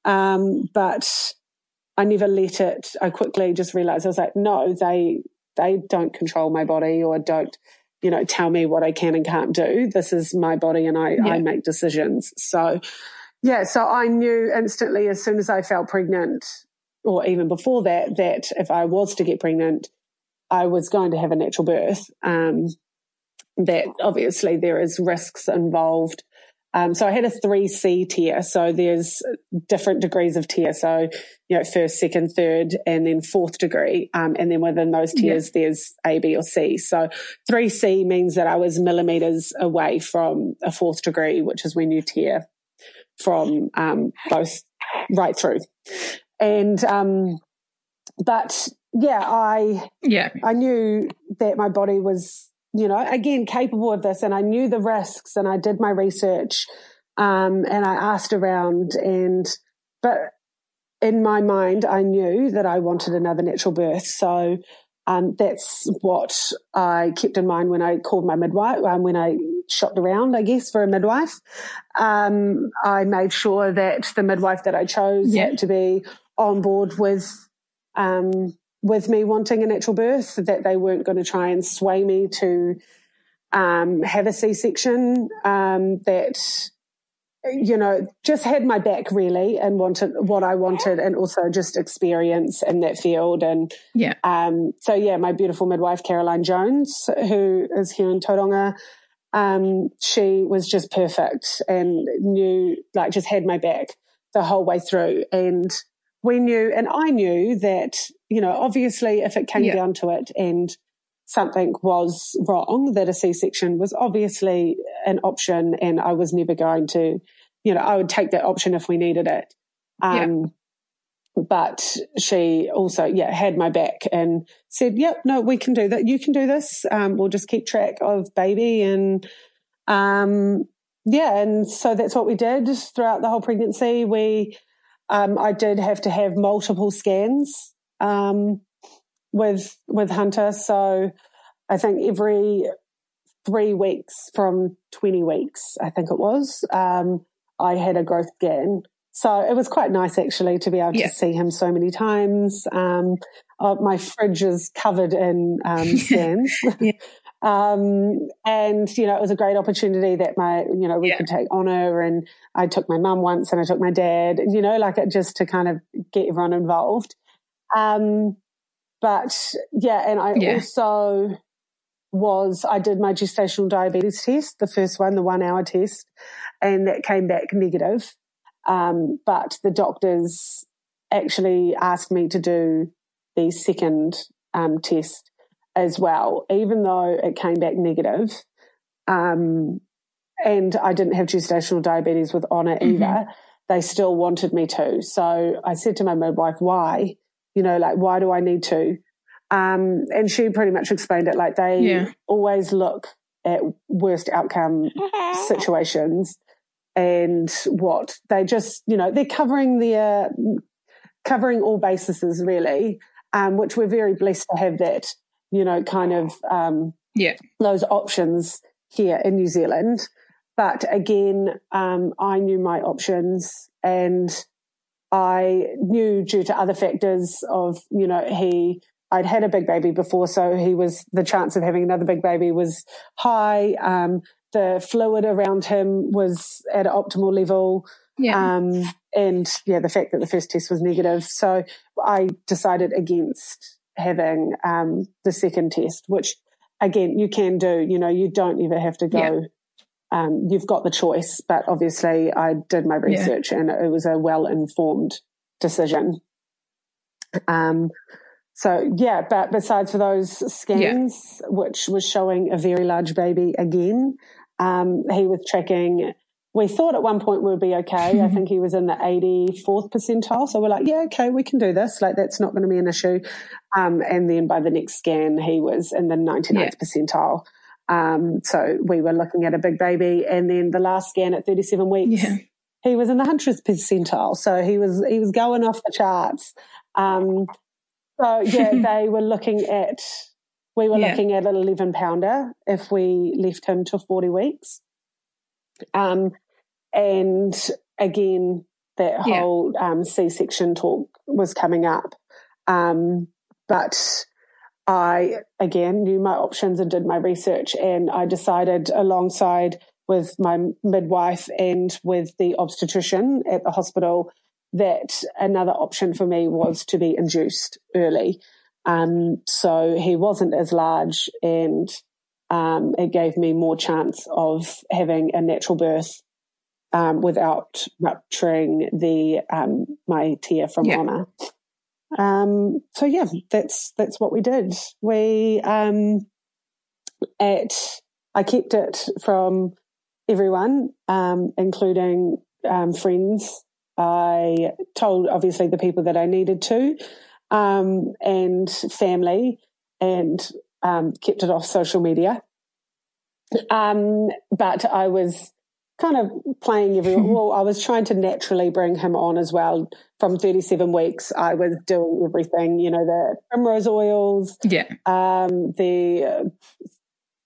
Um, but I never let it. I quickly just realized I was like, no, they they don't control my body or don't, you know, tell me what I can and can't do. This is my body and I, yeah. I make decisions. So yeah, so I knew instantly as soon as I felt pregnant, or even before that, that if I was to get pregnant, I was going to have a natural birth. Um, that obviously there is risks involved um, so I had a 3C tear. So there's different degrees of tear. So, you know, first, second, third, and then fourth degree. Um, and then within those tears, yeah. there's A, B, or C. So 3C means that I was millimeters away from a fourth degree, which is when you tear from, um, both right through. And, um, but yeah, I, yeah, I knew that my body was you know, again, capable of this. And I knew the risks and I did my research um, and I asked around. And, but in my mind, I knew that I wanted another natural birth. So um, that's what I kept in mind when I called my midwife, um, when I shopped around, I guess, for a midwife. Um, I made sure that the midwife that I chose yeah. had to be on board with um, with me wanting a natural birth, that they weren't going to try and sway me to um, have a C-section. Um, that you know, just had my back really and wanted what I wanted and also just experience in that field. And yeah. Um, so yeah, my beautiful midwife, Caroline Jones, who is here in Tauranga, um, she was just perfect and knew, like, just had my back the whole way through. And we knew, and I knew that, you know, obviously if it came yeah. down to it and something was wrong, that a C section was obviously an option and I was never going to, you know, I would take that option if we needed it. Um, yeah but she also yeah had my back and said yep no we can do that you can do this um, we'll just keep track of baby and um, yeah and so that's what we did throughout the whole pregnancy we um, i did have to have multiple scans um, with with hunter so i think every three weeks from 20 weeks i think it was um, i had a growth scan so it was quite nice actually to be able yeah. to see him so many times. Um, uh, my fridge is covered in um, scans. yeah. Um, and, you know, it was a great opportunity that my, you know, we yeah. could take honor and I took my mum once and I took my dad, you know, like it just to kind of get everyone involved. Um, but yeah, and I also was, I did my gestational diabetes test, the first one, the one hour test, and that came back negative. Um, but the doctors actually asked me to do the second um, test as well, even though it came back negative. Um, and I didn't have gestational diabetes with Honor mm-hmm. either. They still wanted me to. So I said to my midwife, why? You know, like, why do I need to? Um, and she pretty much explained it like they yeah. always look at worst outcome situations and what they just, you know, they're covering their, covering all bases really, um, which we're very blessed to have that, you know, kind of, um, yeah, those options here in New Zealand. But again, um, I knew my options and I knew due to other factors of, you know, he, I'd had a big baby before, so he was, the chance of having another big baby was high. Um, the fluid around him was at an optimal level. Yeah. Um, and yeah, the fact that the first test was negative. So I decided against having um, the second test, which again, you can do. You know, you don't ever have to go. Yeah. Um, you've got the choice, but obviously I did my research yeah. and it was a well informed decision. Um, so yeah, but besides for those scans, yeah. which was showing a very large baby again, um, he was tracking. We thought at one point we'd be okay. I think he was in the 84th percentile. So we're like, yeah, okay, we can do this. Like that's not going to be an issue. Um, and then by the next scan, he was in the 99th yeah. percentile. Um, so we were looking at a big baby. And then the last scan at 37 weeks, yeah. he was in the 100th percentile. So he was, he was going off the charts. Um, so yeah, they were looking at we were yeah. looking at an 11 pounder if we left him to 40 weeks. Um, and again, that yeah. whole um, C section talk was coming up. Um, but I, again, knew my options and did my research, and I decided alongside with my midwife and with the obstetrician at the hospital that another option for me was to be induced early. Um, so he wasn't as large and um, it gave me more chance of having a natural birth um, without rupturing the um, my tear from yeah. honor. Um, so yeah, that's that's what we did. We um, at I kept it from everyone, including friends. I told obviously the people that I needed to um, and family and um, kept it off social media. Um, but I was kind of playing everyone. well, I was trying to naturally bring him on as well. From 37 weeks, I was doing everything, you know, the primrose oils, yeah, um, the uh,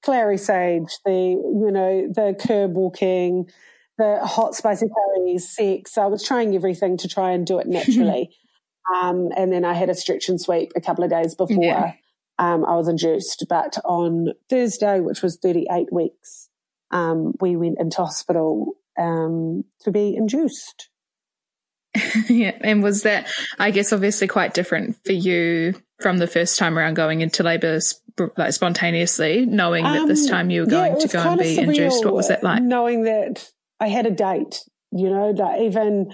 clary sage, the, you know, the curb walking, the hot spicy curries, sex. I was trying everything to try and do it naturally. Um, and then I had a stretch and sweep a couple of days before yeah. um, I was induced. But on Thursday, which was 38 weeks, um, we went into hospital um, to be induced. yeah. And was that, I guess, obviously quite different for you from the first time around going into labour like spontaneously, knowing um, that this um, time you were going yeah, to go and be induced? What was that like? Knowing that I had a date, you know, that even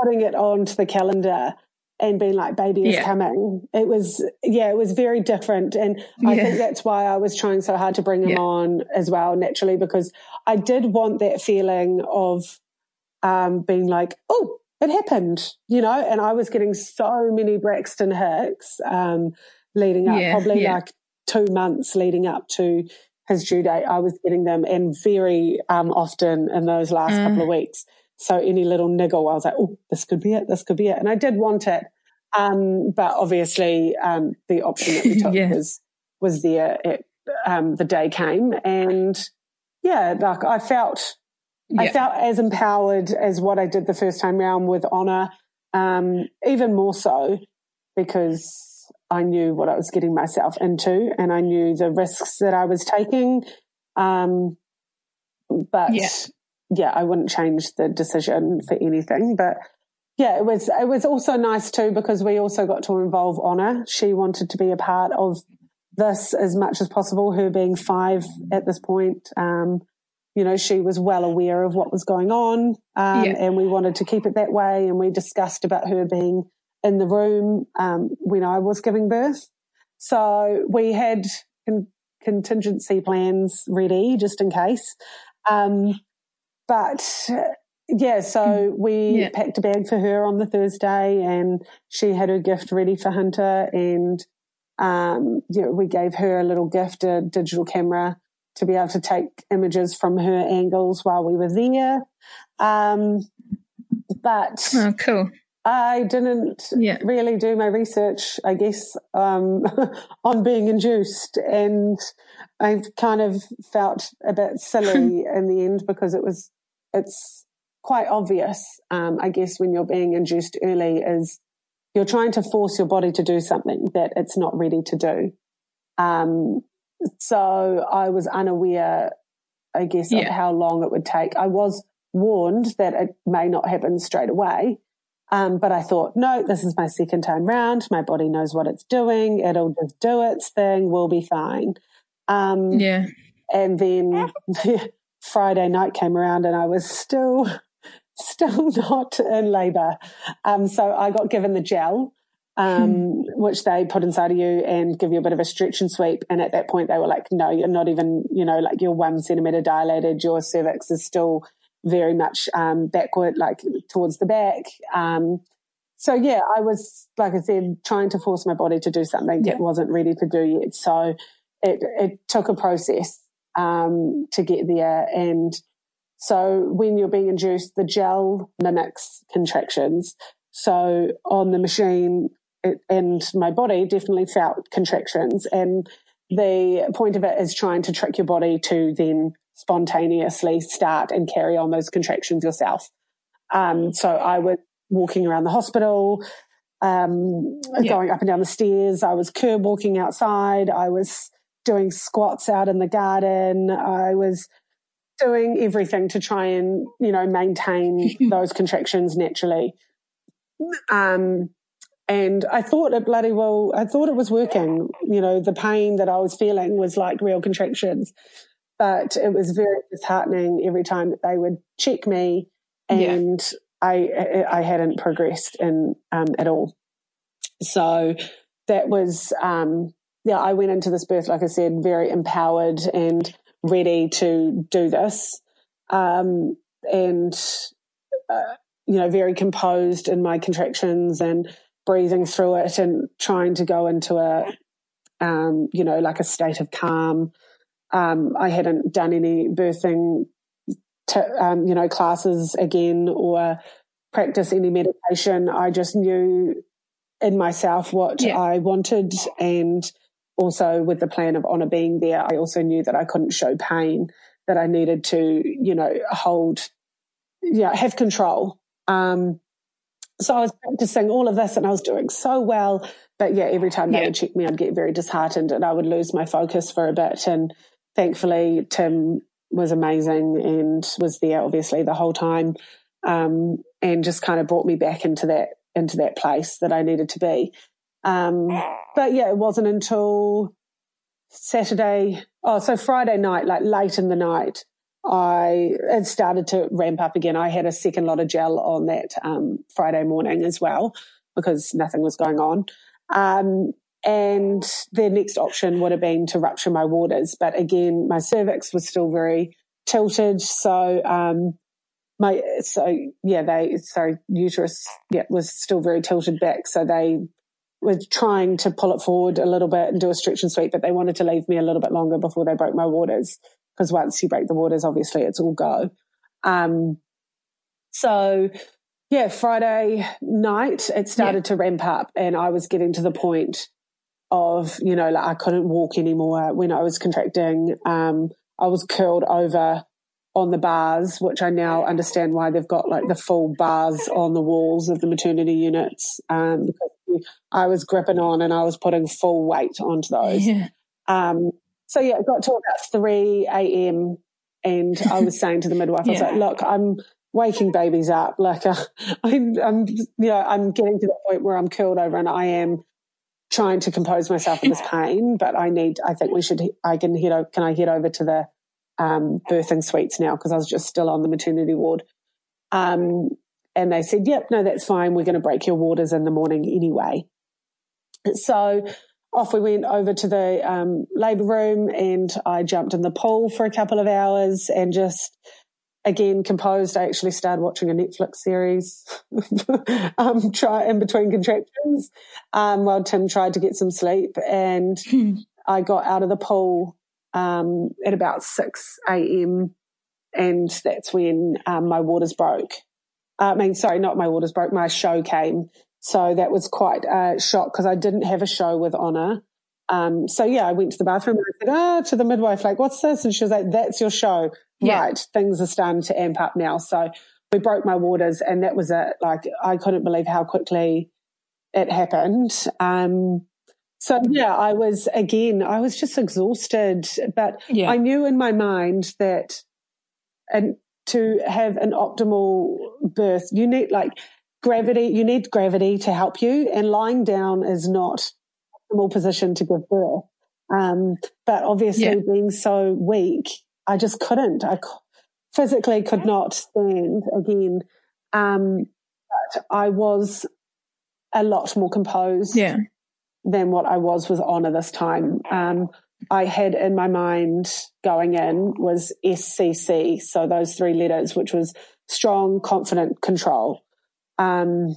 putting it onto the calendar and being like, baby is yeah. coming. It was, yeah, it was very different. And I think that's why I was trying so hard to bring him yeah. on as well, naturally, because I did want that feeling of um, being like, oh, it happened, you know, and I was getting so many Braxton Hicks um, leading up, probably like two months leading up to his due date. I was getting them and very um, often in those last mm. couple of weeks. So any little niggle, I was like, oh, this could be it. This could be it. And I did want it. Um, but obviously, um, the option that we took yeah. was, was there. It, um, the day came and yeah, like I felt, yeah. I felt as empowered as what I did the first time round with honor. Um, even more so because I knew what I was getting myself into and I knew the risks that I was taking. Um, but yeah yeah, I wouldn't change the decision for anything. But yeah, it was it was also nice too because we also got to involve Honor. She wanted to be a part of this as much as possible. Her being five at this point, um, you know, she was well aware of what was going on, um, yeah. and we wanted to keep it that way. And we discussed about her being in the room um, when I was giving birth. So we had con- contingency plans ready just in case. Um, but yeah, so hmm. we yeah. packed a bag for her on the Thursday and she had her gift ready for Hunter and um, yeah, we gave her a little gift, a digital camera to be able to take images from her angles while we were there. Um, but oh, cool. I didn't yeah. really do my research, I guess, um, on being induced. And I kind of felt a bit silly in the end because it was it's quite obvious, um, I guess, when you're being induced early is you're trying to force your body to do something that it's not ready to do. Um, so I was unaware, I guess, yeah. of how long it would take. I was warned that it may not happen straight away. Um, but I thought, no, this is my second time round. My body knows what it's doing. It'll just do its thing. We'll be fine. Um, yeah. And then Friday night came around and I was still, still not in labour. Um, so I got given the gel, um, hmm. which they put inside of you and give you a bit of a stretch and sweep. And at that point, they were like, no, you're not even, you know, like you're one centimetre dilated. Your cervix is still very much um, backward, like towards the back. Um, so yeah, I was, like I said, trying to force my body to do something yeah. it wasn't ready to do yet. So it, it took a process um, to get there. And so when you're being induced, the gel mimics contractions. So on the machine it, and my body definitely felt contractions. And the point of it is trying to trick your body to then spontaneously start and carry on those contractions yourself. Um, so I was walking around the hospital, um, yeah. going up and down the stairs. I was curb walking outside. I was doing squats out in the garden. I was doing everything to try and, you know, maintain those contractions naturally. Um, and I thought it bloody well, I thought it was working. You know, the pain that I was feeling was like real contractions, but it was very disheartening every time that they would check me and yeah. I, I hadn't progressed in, um, at all. So that was, um, yeah, I went into this birth, like I said, very empowered and ready to do this. Um, and, uh, you know, very composed in my contractions and breathing through it and trying to go into a, um, you know, like a state of calm. Um, I hadn't done any birthing, um, you know, classes again or practice any meditation. I just knew in myself what yeah. I wanted and also with the plan of honor being there, I also knew that I couldn't show pain, that I needed to, you know, hold, yeah, have control. Um, so I was practicing all of this and I was doing so well. But yeah, every time yeah. they would check me, I'd get very disheartened and I would lose my focus for a bit. And thankfully, Tim, was amazing and was there obviously the whole time, um, and just kind of brought me back into that into that place that I needed to be. Um, but yeah, it wasn't until Saturday, oh, so Friday night, like late in the night, I it started to ramp up again. I had a second lot of gel on that um, Friday morning as well because nothing was going on. Um, and the next option would have been to rupture my waters, but again, my cervix was still very tilted. So, um, my so yeah, they sorry uterus yeah was still very tilted back. So they were trying to pull it forward a little bit and do a stretch and sweep, but they wanted to leave me a little bit longer before they broke my waters. Because once you break the waters, obviously it's all go. Um, so yeah, Friday night it started yeah. to ramp up, and I was getting to the point of you know like I couldn't walk anymore when I was contracting. Um, I was curled over on the bars, which I now understand why they've got like the full bars on the walls of the maternity units. Um, because I was gripping on and I was putting full weight onto those. Yeah. Um, so yeah, it got to about 3 a.m. and I was saying to the midwife, I was like, look, I'm waking babies up. Like, uh, I'm, I'm, you know, I'm getting to the point where I'm curled over and I am trying to compose myself in this pain, but I need, I think we should, I can head, can I head over to the, um, birthing suites now? Cause I was just still on the maternity ward. Um, and they said, yep, no, that's fine. We're going to break your waters in the morning anyway. So off we went over to the um, labour room and I jumped in the pool for a couple of hours and just again composed. I actually started watching a Netflix series um, try in between contractions um, while Tim tried to get some sleep. And hmm. I got out of the pool um, at about 6 a.m. And that's when um, my waters broke. Uh, I mean, sorry, not my waters broke. My show came. So that was quite a shock because I didn't have a show with Honor. Um, so yeah, I went to the bathroom and I said, ah, to the midwife, like, what's this? And she was like, that's your show. Yeah. Right. Things are starting to amp up now. So we broke my waters and that was it. Like, I couldn't believe how quickly it happened. Um, so yeah, I was again, I was just exhausted, but yeah. I knew in my mind that, and to have an optimal birth, you need like gravity, you need gravity to help you, and lying down is not optimal position to give birth. Um, but obviously, yeah. being so weak, I just couldn't. I physically could not stand again. Um, but I was a lot more composed yeah. than what I was with Honor this time. Um, I had in my mind going in was SCC. So those three letters, which was strong, confident, control. Um,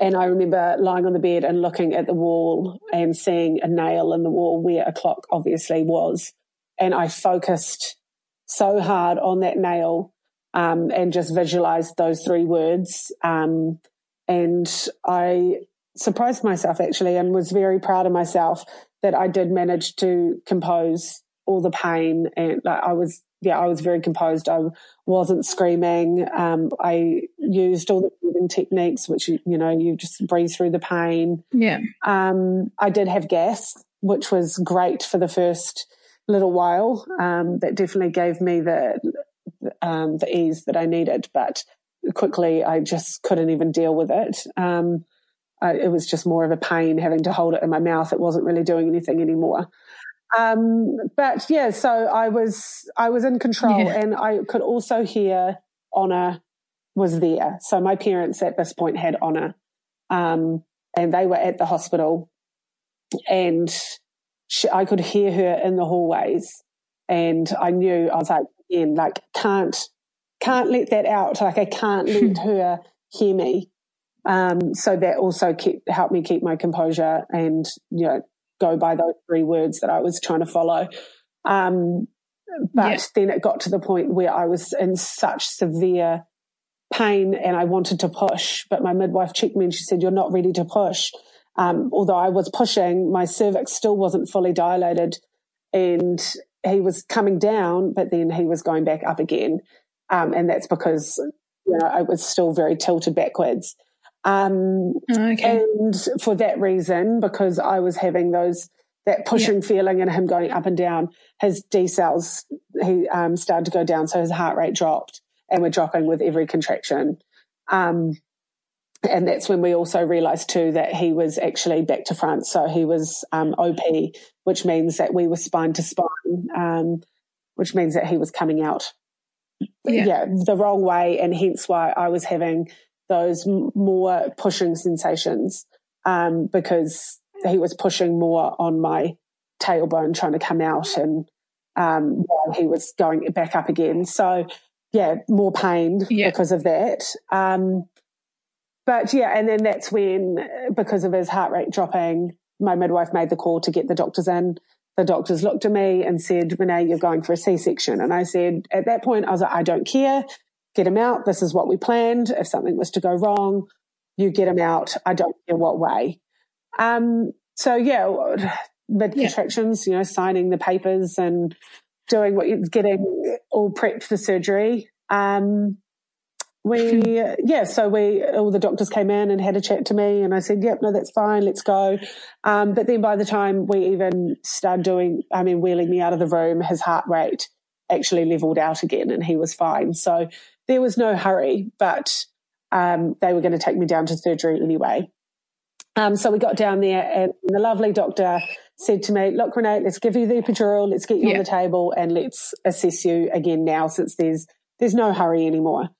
and I remember lying on the bed and looking at the wall and seeing a nail in the wall where a clock obviously was. And I focused so hard on that nail um, and just visualized those three words. Um, and I surprised myself actually and was very proud of myself that I did manage to compose all the pain and like, I was yeah I was very composed I wasn't screaming um, I used all the breathing techniques which you, you know you just breathe through the pain yeah um, I did have gas which was great for the first little while um, that definitely gave me the um, the ease that I needed but quickly I just couldn't even deal with it um, it was just more of a pain having to hold it in my mouth. It wasn't really doing anything anymore. Um, but yeah, so I was I was in control, yeah. and I could also hear Honor was there. So my parents at this point had Honor, um, and they were at the hospital, and she, I could hear her in the hallways, and I knew I was like, again, like can't can't let that out. Like I can't let her hear me. Um, so that also kept, helped me keep my composure and, you know, go by those three words that I was trying to follow. Um, but yeah. then it got to the point where I was in such severe pain and I wanted to push, but my midwife checked me and she said, you're not ready to push. Um, although I was pushing, my cervix still wasn't fully dilated and he was coming down, but then he was going back up again. Um, and that's because, you know, I was still very tilted backwards. Um, okay. And for that reason, because I was having those, that pushing yeah. feeling and him going up and down, his decels he um, started to go down. So his heart rate dropped and we're dropping with every contraction. Um, and that's when we also realised too that he was actually back to front. So he was um, OP, which means that we were spine to spine, um, which means that he was coming out, yeah. yeah. the wrong way, and hence why I was having those more pushing sensations um, because he was pushing more on my tailbone, trying to come out, and um, while he was going back up again. So yeah, more pain yeah. because of that. Um, but yeah, and then that's when, because of his heart rate dropping, my midwife made the call to get the doctors in. The doctors looked at me and said, Renee, you're going for a C section. And I said, at that point, I was like, I don't care. Get him out. This is what we planned. If something was to go wrong, you get him out. I don't care what way. Um, so yeah, mid contractions, yeah. you know, signing the papers and doing what you're getting all prepped for surgery. Um, we yeah so we all the doctors came in and had a chat to me and i said yep no that's fine let's go. Um, but then by the time we even started doing i mean wheeling me out of the room his heart rate actually leveled out again and he was fine. So there was no hurry but um, they were going to take me down to surgery anyway. Um, so we got down there and the lovely doctor said to me look Renee let's give you the epidural let's get you yeah. on the table and let's assess you again now since there's there's no hurry anymore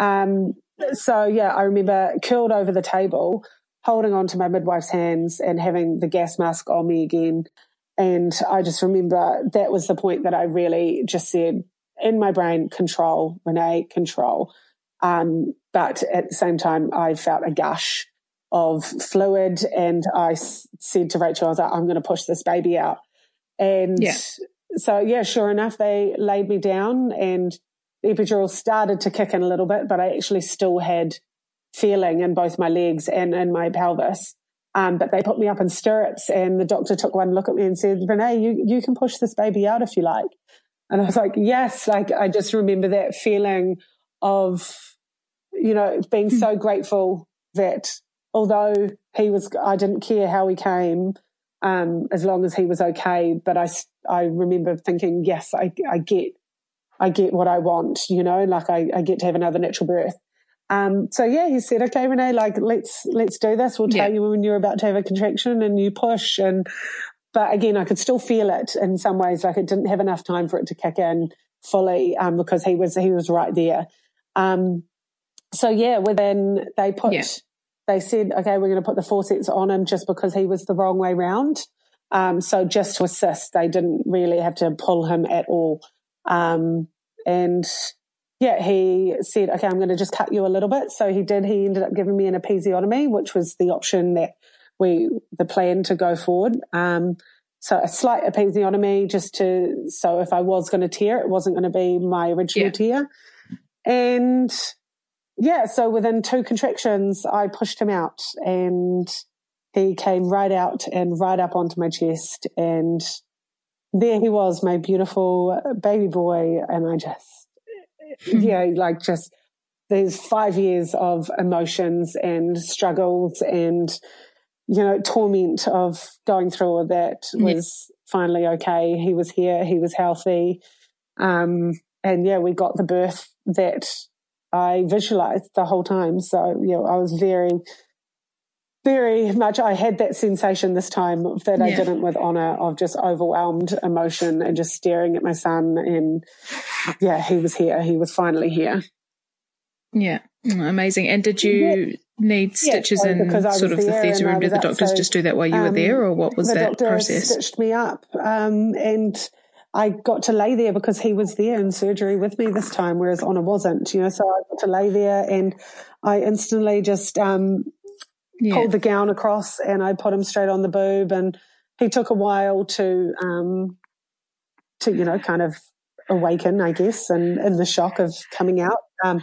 um, so yeah, I remember curled over the table, holding on to my midwife's hands and having the gas mask on me again. And I just remember that was the point that I really just said in my brain, control, Renee, control. Um, but at the same time, I felt a gush of fluid and I s- said to Rachel, I was like, I'm going to push this baby out. And yeah. so, yeah, sure enough, they laid me down and the epidural started to kick in a little bit, but I actually still had feeling in both my legs and in my pelvis. Um, but they put me up in stirrups and the doctor took one look at me and said, Renee, you, you can push this baby out if you like. And I was like, yes, like I just remember that feeling of, you know, being so grateful that although he was, I didn't care how he came, um, as long as he was okay. But I, I remember thinking, yes, I, I get I get what I want, you know, and like I, I get to have another natural birth. Um, so yeah, he said, okay, Renee, like let's, let's do this. We'll tell yeah. you when you're about to have a contraction and you push. And, but again, I could still feel it in some ways. Like it didn't have enough time for it to kick in fully, um, because he was, he was right there. Um, so yeah, within they put, yeah. they said, okay, we're going to put the forceps on him just because he was the wrong way round. Um, so just to assist, they didn't really have to pull him at all. Um, and yeah, he said, okay, I'm going to just cut you a little bit. So he did. He ended up giving me an episiotomy, which was the option that we, the plan to go forward. Um, so a slight episiotomy just to, so if I was going to tear, it wasn't going to be my original yeah. tear. And yeah, so within two contractions, I pushed him out and he came right out and right up onto my chest and there he was, my beautiful baby boy. And I just, yeah, like just, there's five years of emotions and struggles and, you know, torment of going through all that was yeah. finally okay. He was here. He was healthy. Um, and yeah, we got the birth that I visualized the whole time. So, yeah, I was very, very much I had that sensation this time that yeah. I didn't with Honor of just overwhelmed emotion and just staring at my son and yeah, he was here. He was finally here. Yeah. Mm, amazing. And did you yeah. need stitches yeah, in sort of the theatre room? Did the doctors so, just do that while you um, were there or what was the that process? stitched me up. Um, and I got to lay there because he was there in surgery with me this time, whereas Honor wasn't, you know, so I got to lay there and I instantly just, um, yeah. pulled the gown across and I put him straight on the boob and he took a while to um to you know kind of awaken I guess and in the shock of coming out. Um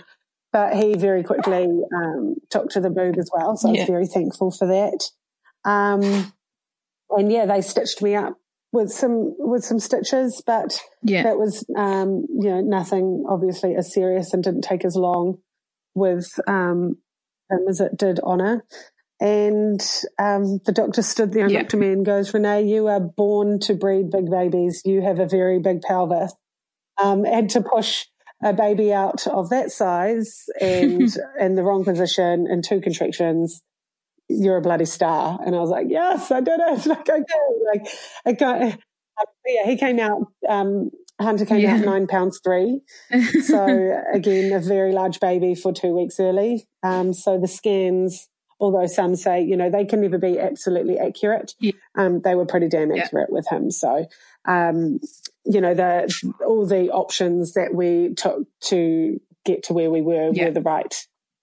but he very quickly um took to the boob as well. So yeah. I was very thankful for that. Um and yeah they stitched me up with some with some stitches but yeah. that was um you know nothing obviously as serious and didn't take as long with um as it did Honor and um, the doctor stood there and yeah. looked at me and goes, Renee, you are born to breed big babies. You have a very big pelvis. Um, had to push a baby out of that size and in the wrong position in two contractions. You're a bloody star. And I was like, yes, I did it. Like I did. Like I got, yeah, he came out, um, Hunter came yeah. out nine pounds three. so again, a very large baby for two weeks early. Um, so the scans, although some say, you know, they can never be absolutely accurate, yeah. um, they were pretty damn accurate yeah. with him. So, um, you know, the, all the options that we took to get to where we were were the right,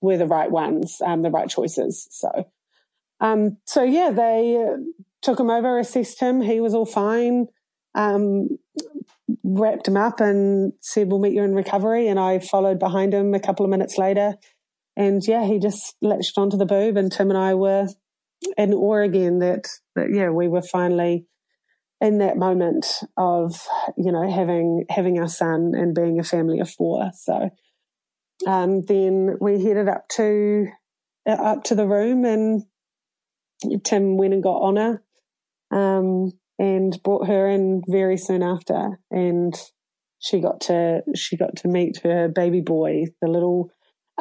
were the right ones, um, the right choices. So, um, so yeah, they took him over, assessed him. He was all fine. Um, wrapped him up and said, We'll meet you in recovery. And I followed behind him a couple of minutes later. And yeah, he just latched onto the boob. And Tim and I were in awe again that, that yeah, we were finally in that moment of, you know, having, having our son and being a family of four. So, um, then we headed up to, uh, up to the room and Tim went and got Honor. Um, and brought her in very soon after and she got to she got to meet her baby boy the little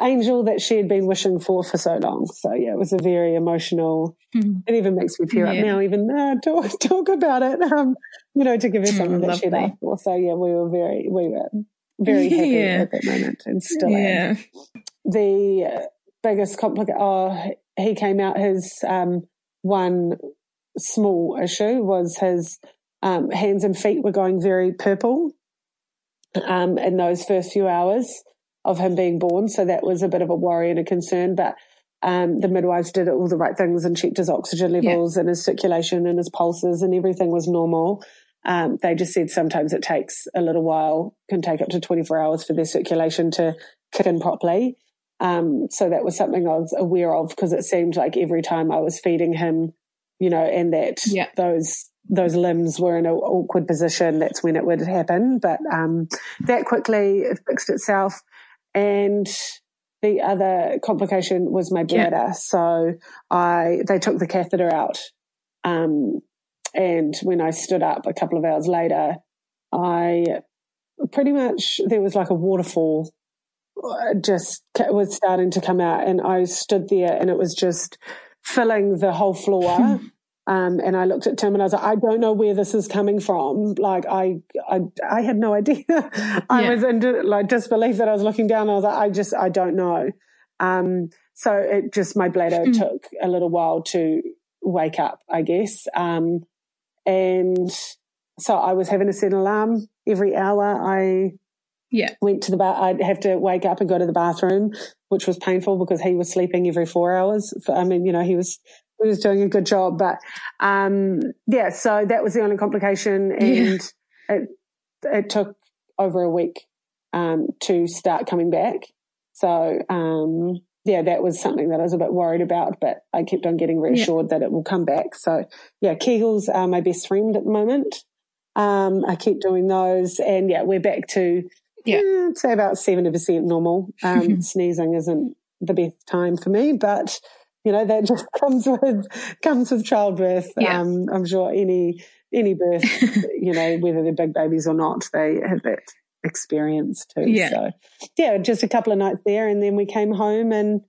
angel that she had been wishing for for so long so yeah it was a very emotional mm. it even makes me tear yeah. up now even uh, talk talk about it um you know to give her something mm, that she loved for so yeah we were very we were very happy yeah. at that moment and still yeah. am. the uh, biggest complication oh he came out his um one small issue was his um, hands and feet were going very purple um, in those first few hours of him being born. So that was a bit of a worry and a concern. But um, the midwives did all the right things and checked his oxygen levels yeah. and his circulation and his pulses and everything was normal. Um, they just said sometimes it takes a little while, can take up to 24 hours for their circulation to kick in properly. Um, so that was something I was aware of because it seemed like every time I was feeding him you know, and that yeah. those those limbs were in an awkward position, that's when it would happen. But um, that quickly fixed itself. And the other complication was my bladder. Yeah. So I they took the catheter out. Um, and when I stood up a couple of hours later, I pretty much there was like a waterfall uh, just was starting to come out and I stood there and it was just filling the whole floor. Um, and I looked at Tim and I was like, I don't know where this is coming from. Like, I, I, I had no idea. I yeah. was in like disbelief that I was looking down. I was like, I just, I don't know. Um, so it just, my bladder mm. took a little while to wake up, I guess. Um, and so I was having to set an alarm every hour. I yeah. went to the bar. I'd have to wake up and go to the bathroom, which was painful because he was sleeping every four hours. I mean, you know, he was he was doing a good job. But um, yeah, so that was the only complication, and yeah. it it took over a week um, to start coming back. So um, yeah, that was something that I was a bit worried about, but I kept on getting reassured yeah. that it will come back. So yeah, Kegels are my best friend at the moment. Um, I keep doing those, and yeah, we're back to yeah, eh, say about seventy percent normal. Um, sneezing isn't the best time for me, but you know that just comes with comes with childbirth. Yeah. Um, I'm sure any any birth, you know, whether they're big babies or not, they have that experience too. Yeah. So yeah, just a couple of nights there, and then we came home and.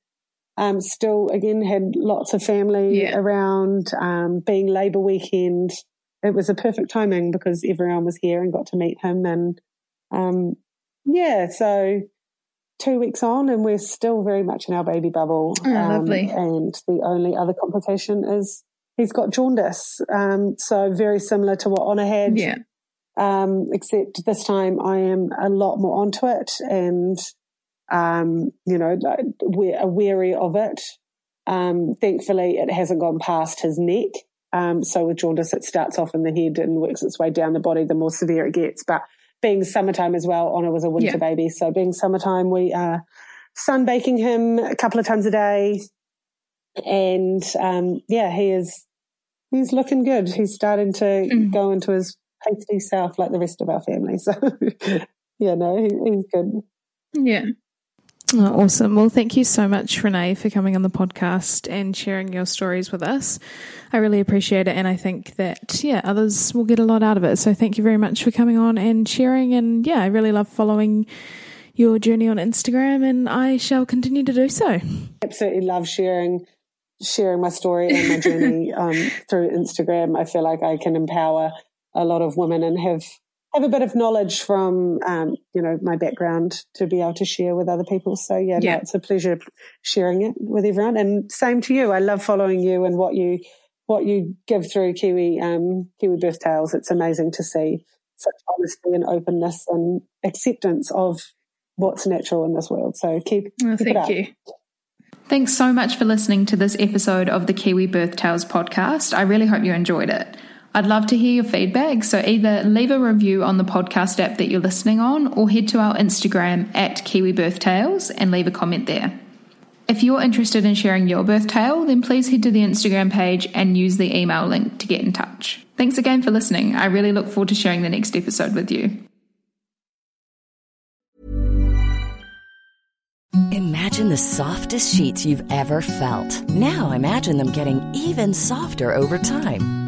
Um, still again had lots of family yeah. around, um, being Labour weekend. It was a perfect timing because everyone was here and got to meet him and, um, yeah, so two weeks on and we're still very much in our baby bubble. Oh, um, lovely. And the only other complication is he's got jaundice. Um, so very similar to what Honor had. Yeah. Um, except this time I am a lot more onto it and, um, you know, we're wary of it. Um, thankfully it hasn't gone past his neck. Um, so with jaundice, it starts off in the head and works its way down the body the more severe it gets. But being summertime as well, Honor was a winter yeah. baby. So being summertime, we are sunbaking him a couple of times a day. And, um, yeah, he is, he's looking good. He's starting to mm. go into his pasty self like the rest of our family. So, yeah, no, he, he's good. Yeah. Oh, awesome. Well, thank you so much, Renee, for coming on the podcast and sharing your stories with us. I really appreciate it. And I think that, yeah, others will get a lot out of it. So thank you very much for coming on and sharing. And yeah, I really love following your journey on Instagram and I shall continue to do so. Absolutely love sharing sharing my story and my journey um, through Instagram. I feel like I can empower a lot of women and have have a bit of knowledge from um, you know my background to be able to share with other people. So yeah, yeah. No, it's a pleasure sharing it with everyone. And same to you. I love following you and what you what you give through Kiwi um, Kiwi Birth Tales. It's amazing to see such honesty and openness and acceptance of what's natural in this world. So keep, oh, keep thank you. Thanks so much for listening to this episode of the Kiwi Birth Tales podcast. I really hope you enjoyed it. I'd love to hear your feedback, so either leave a review on the podcast app that you're listening on or head to our Instagram at Kiwi Birth Tales and leave a comment there. If you're interested in sharing your birth tale, then please head to the Instagram page and use the email link to get in touch. Thanks again for listening. I really look forward to sharing the next episode with you. Imagine the softest sheets you've ever felt. Now imagine them getting even softer over time.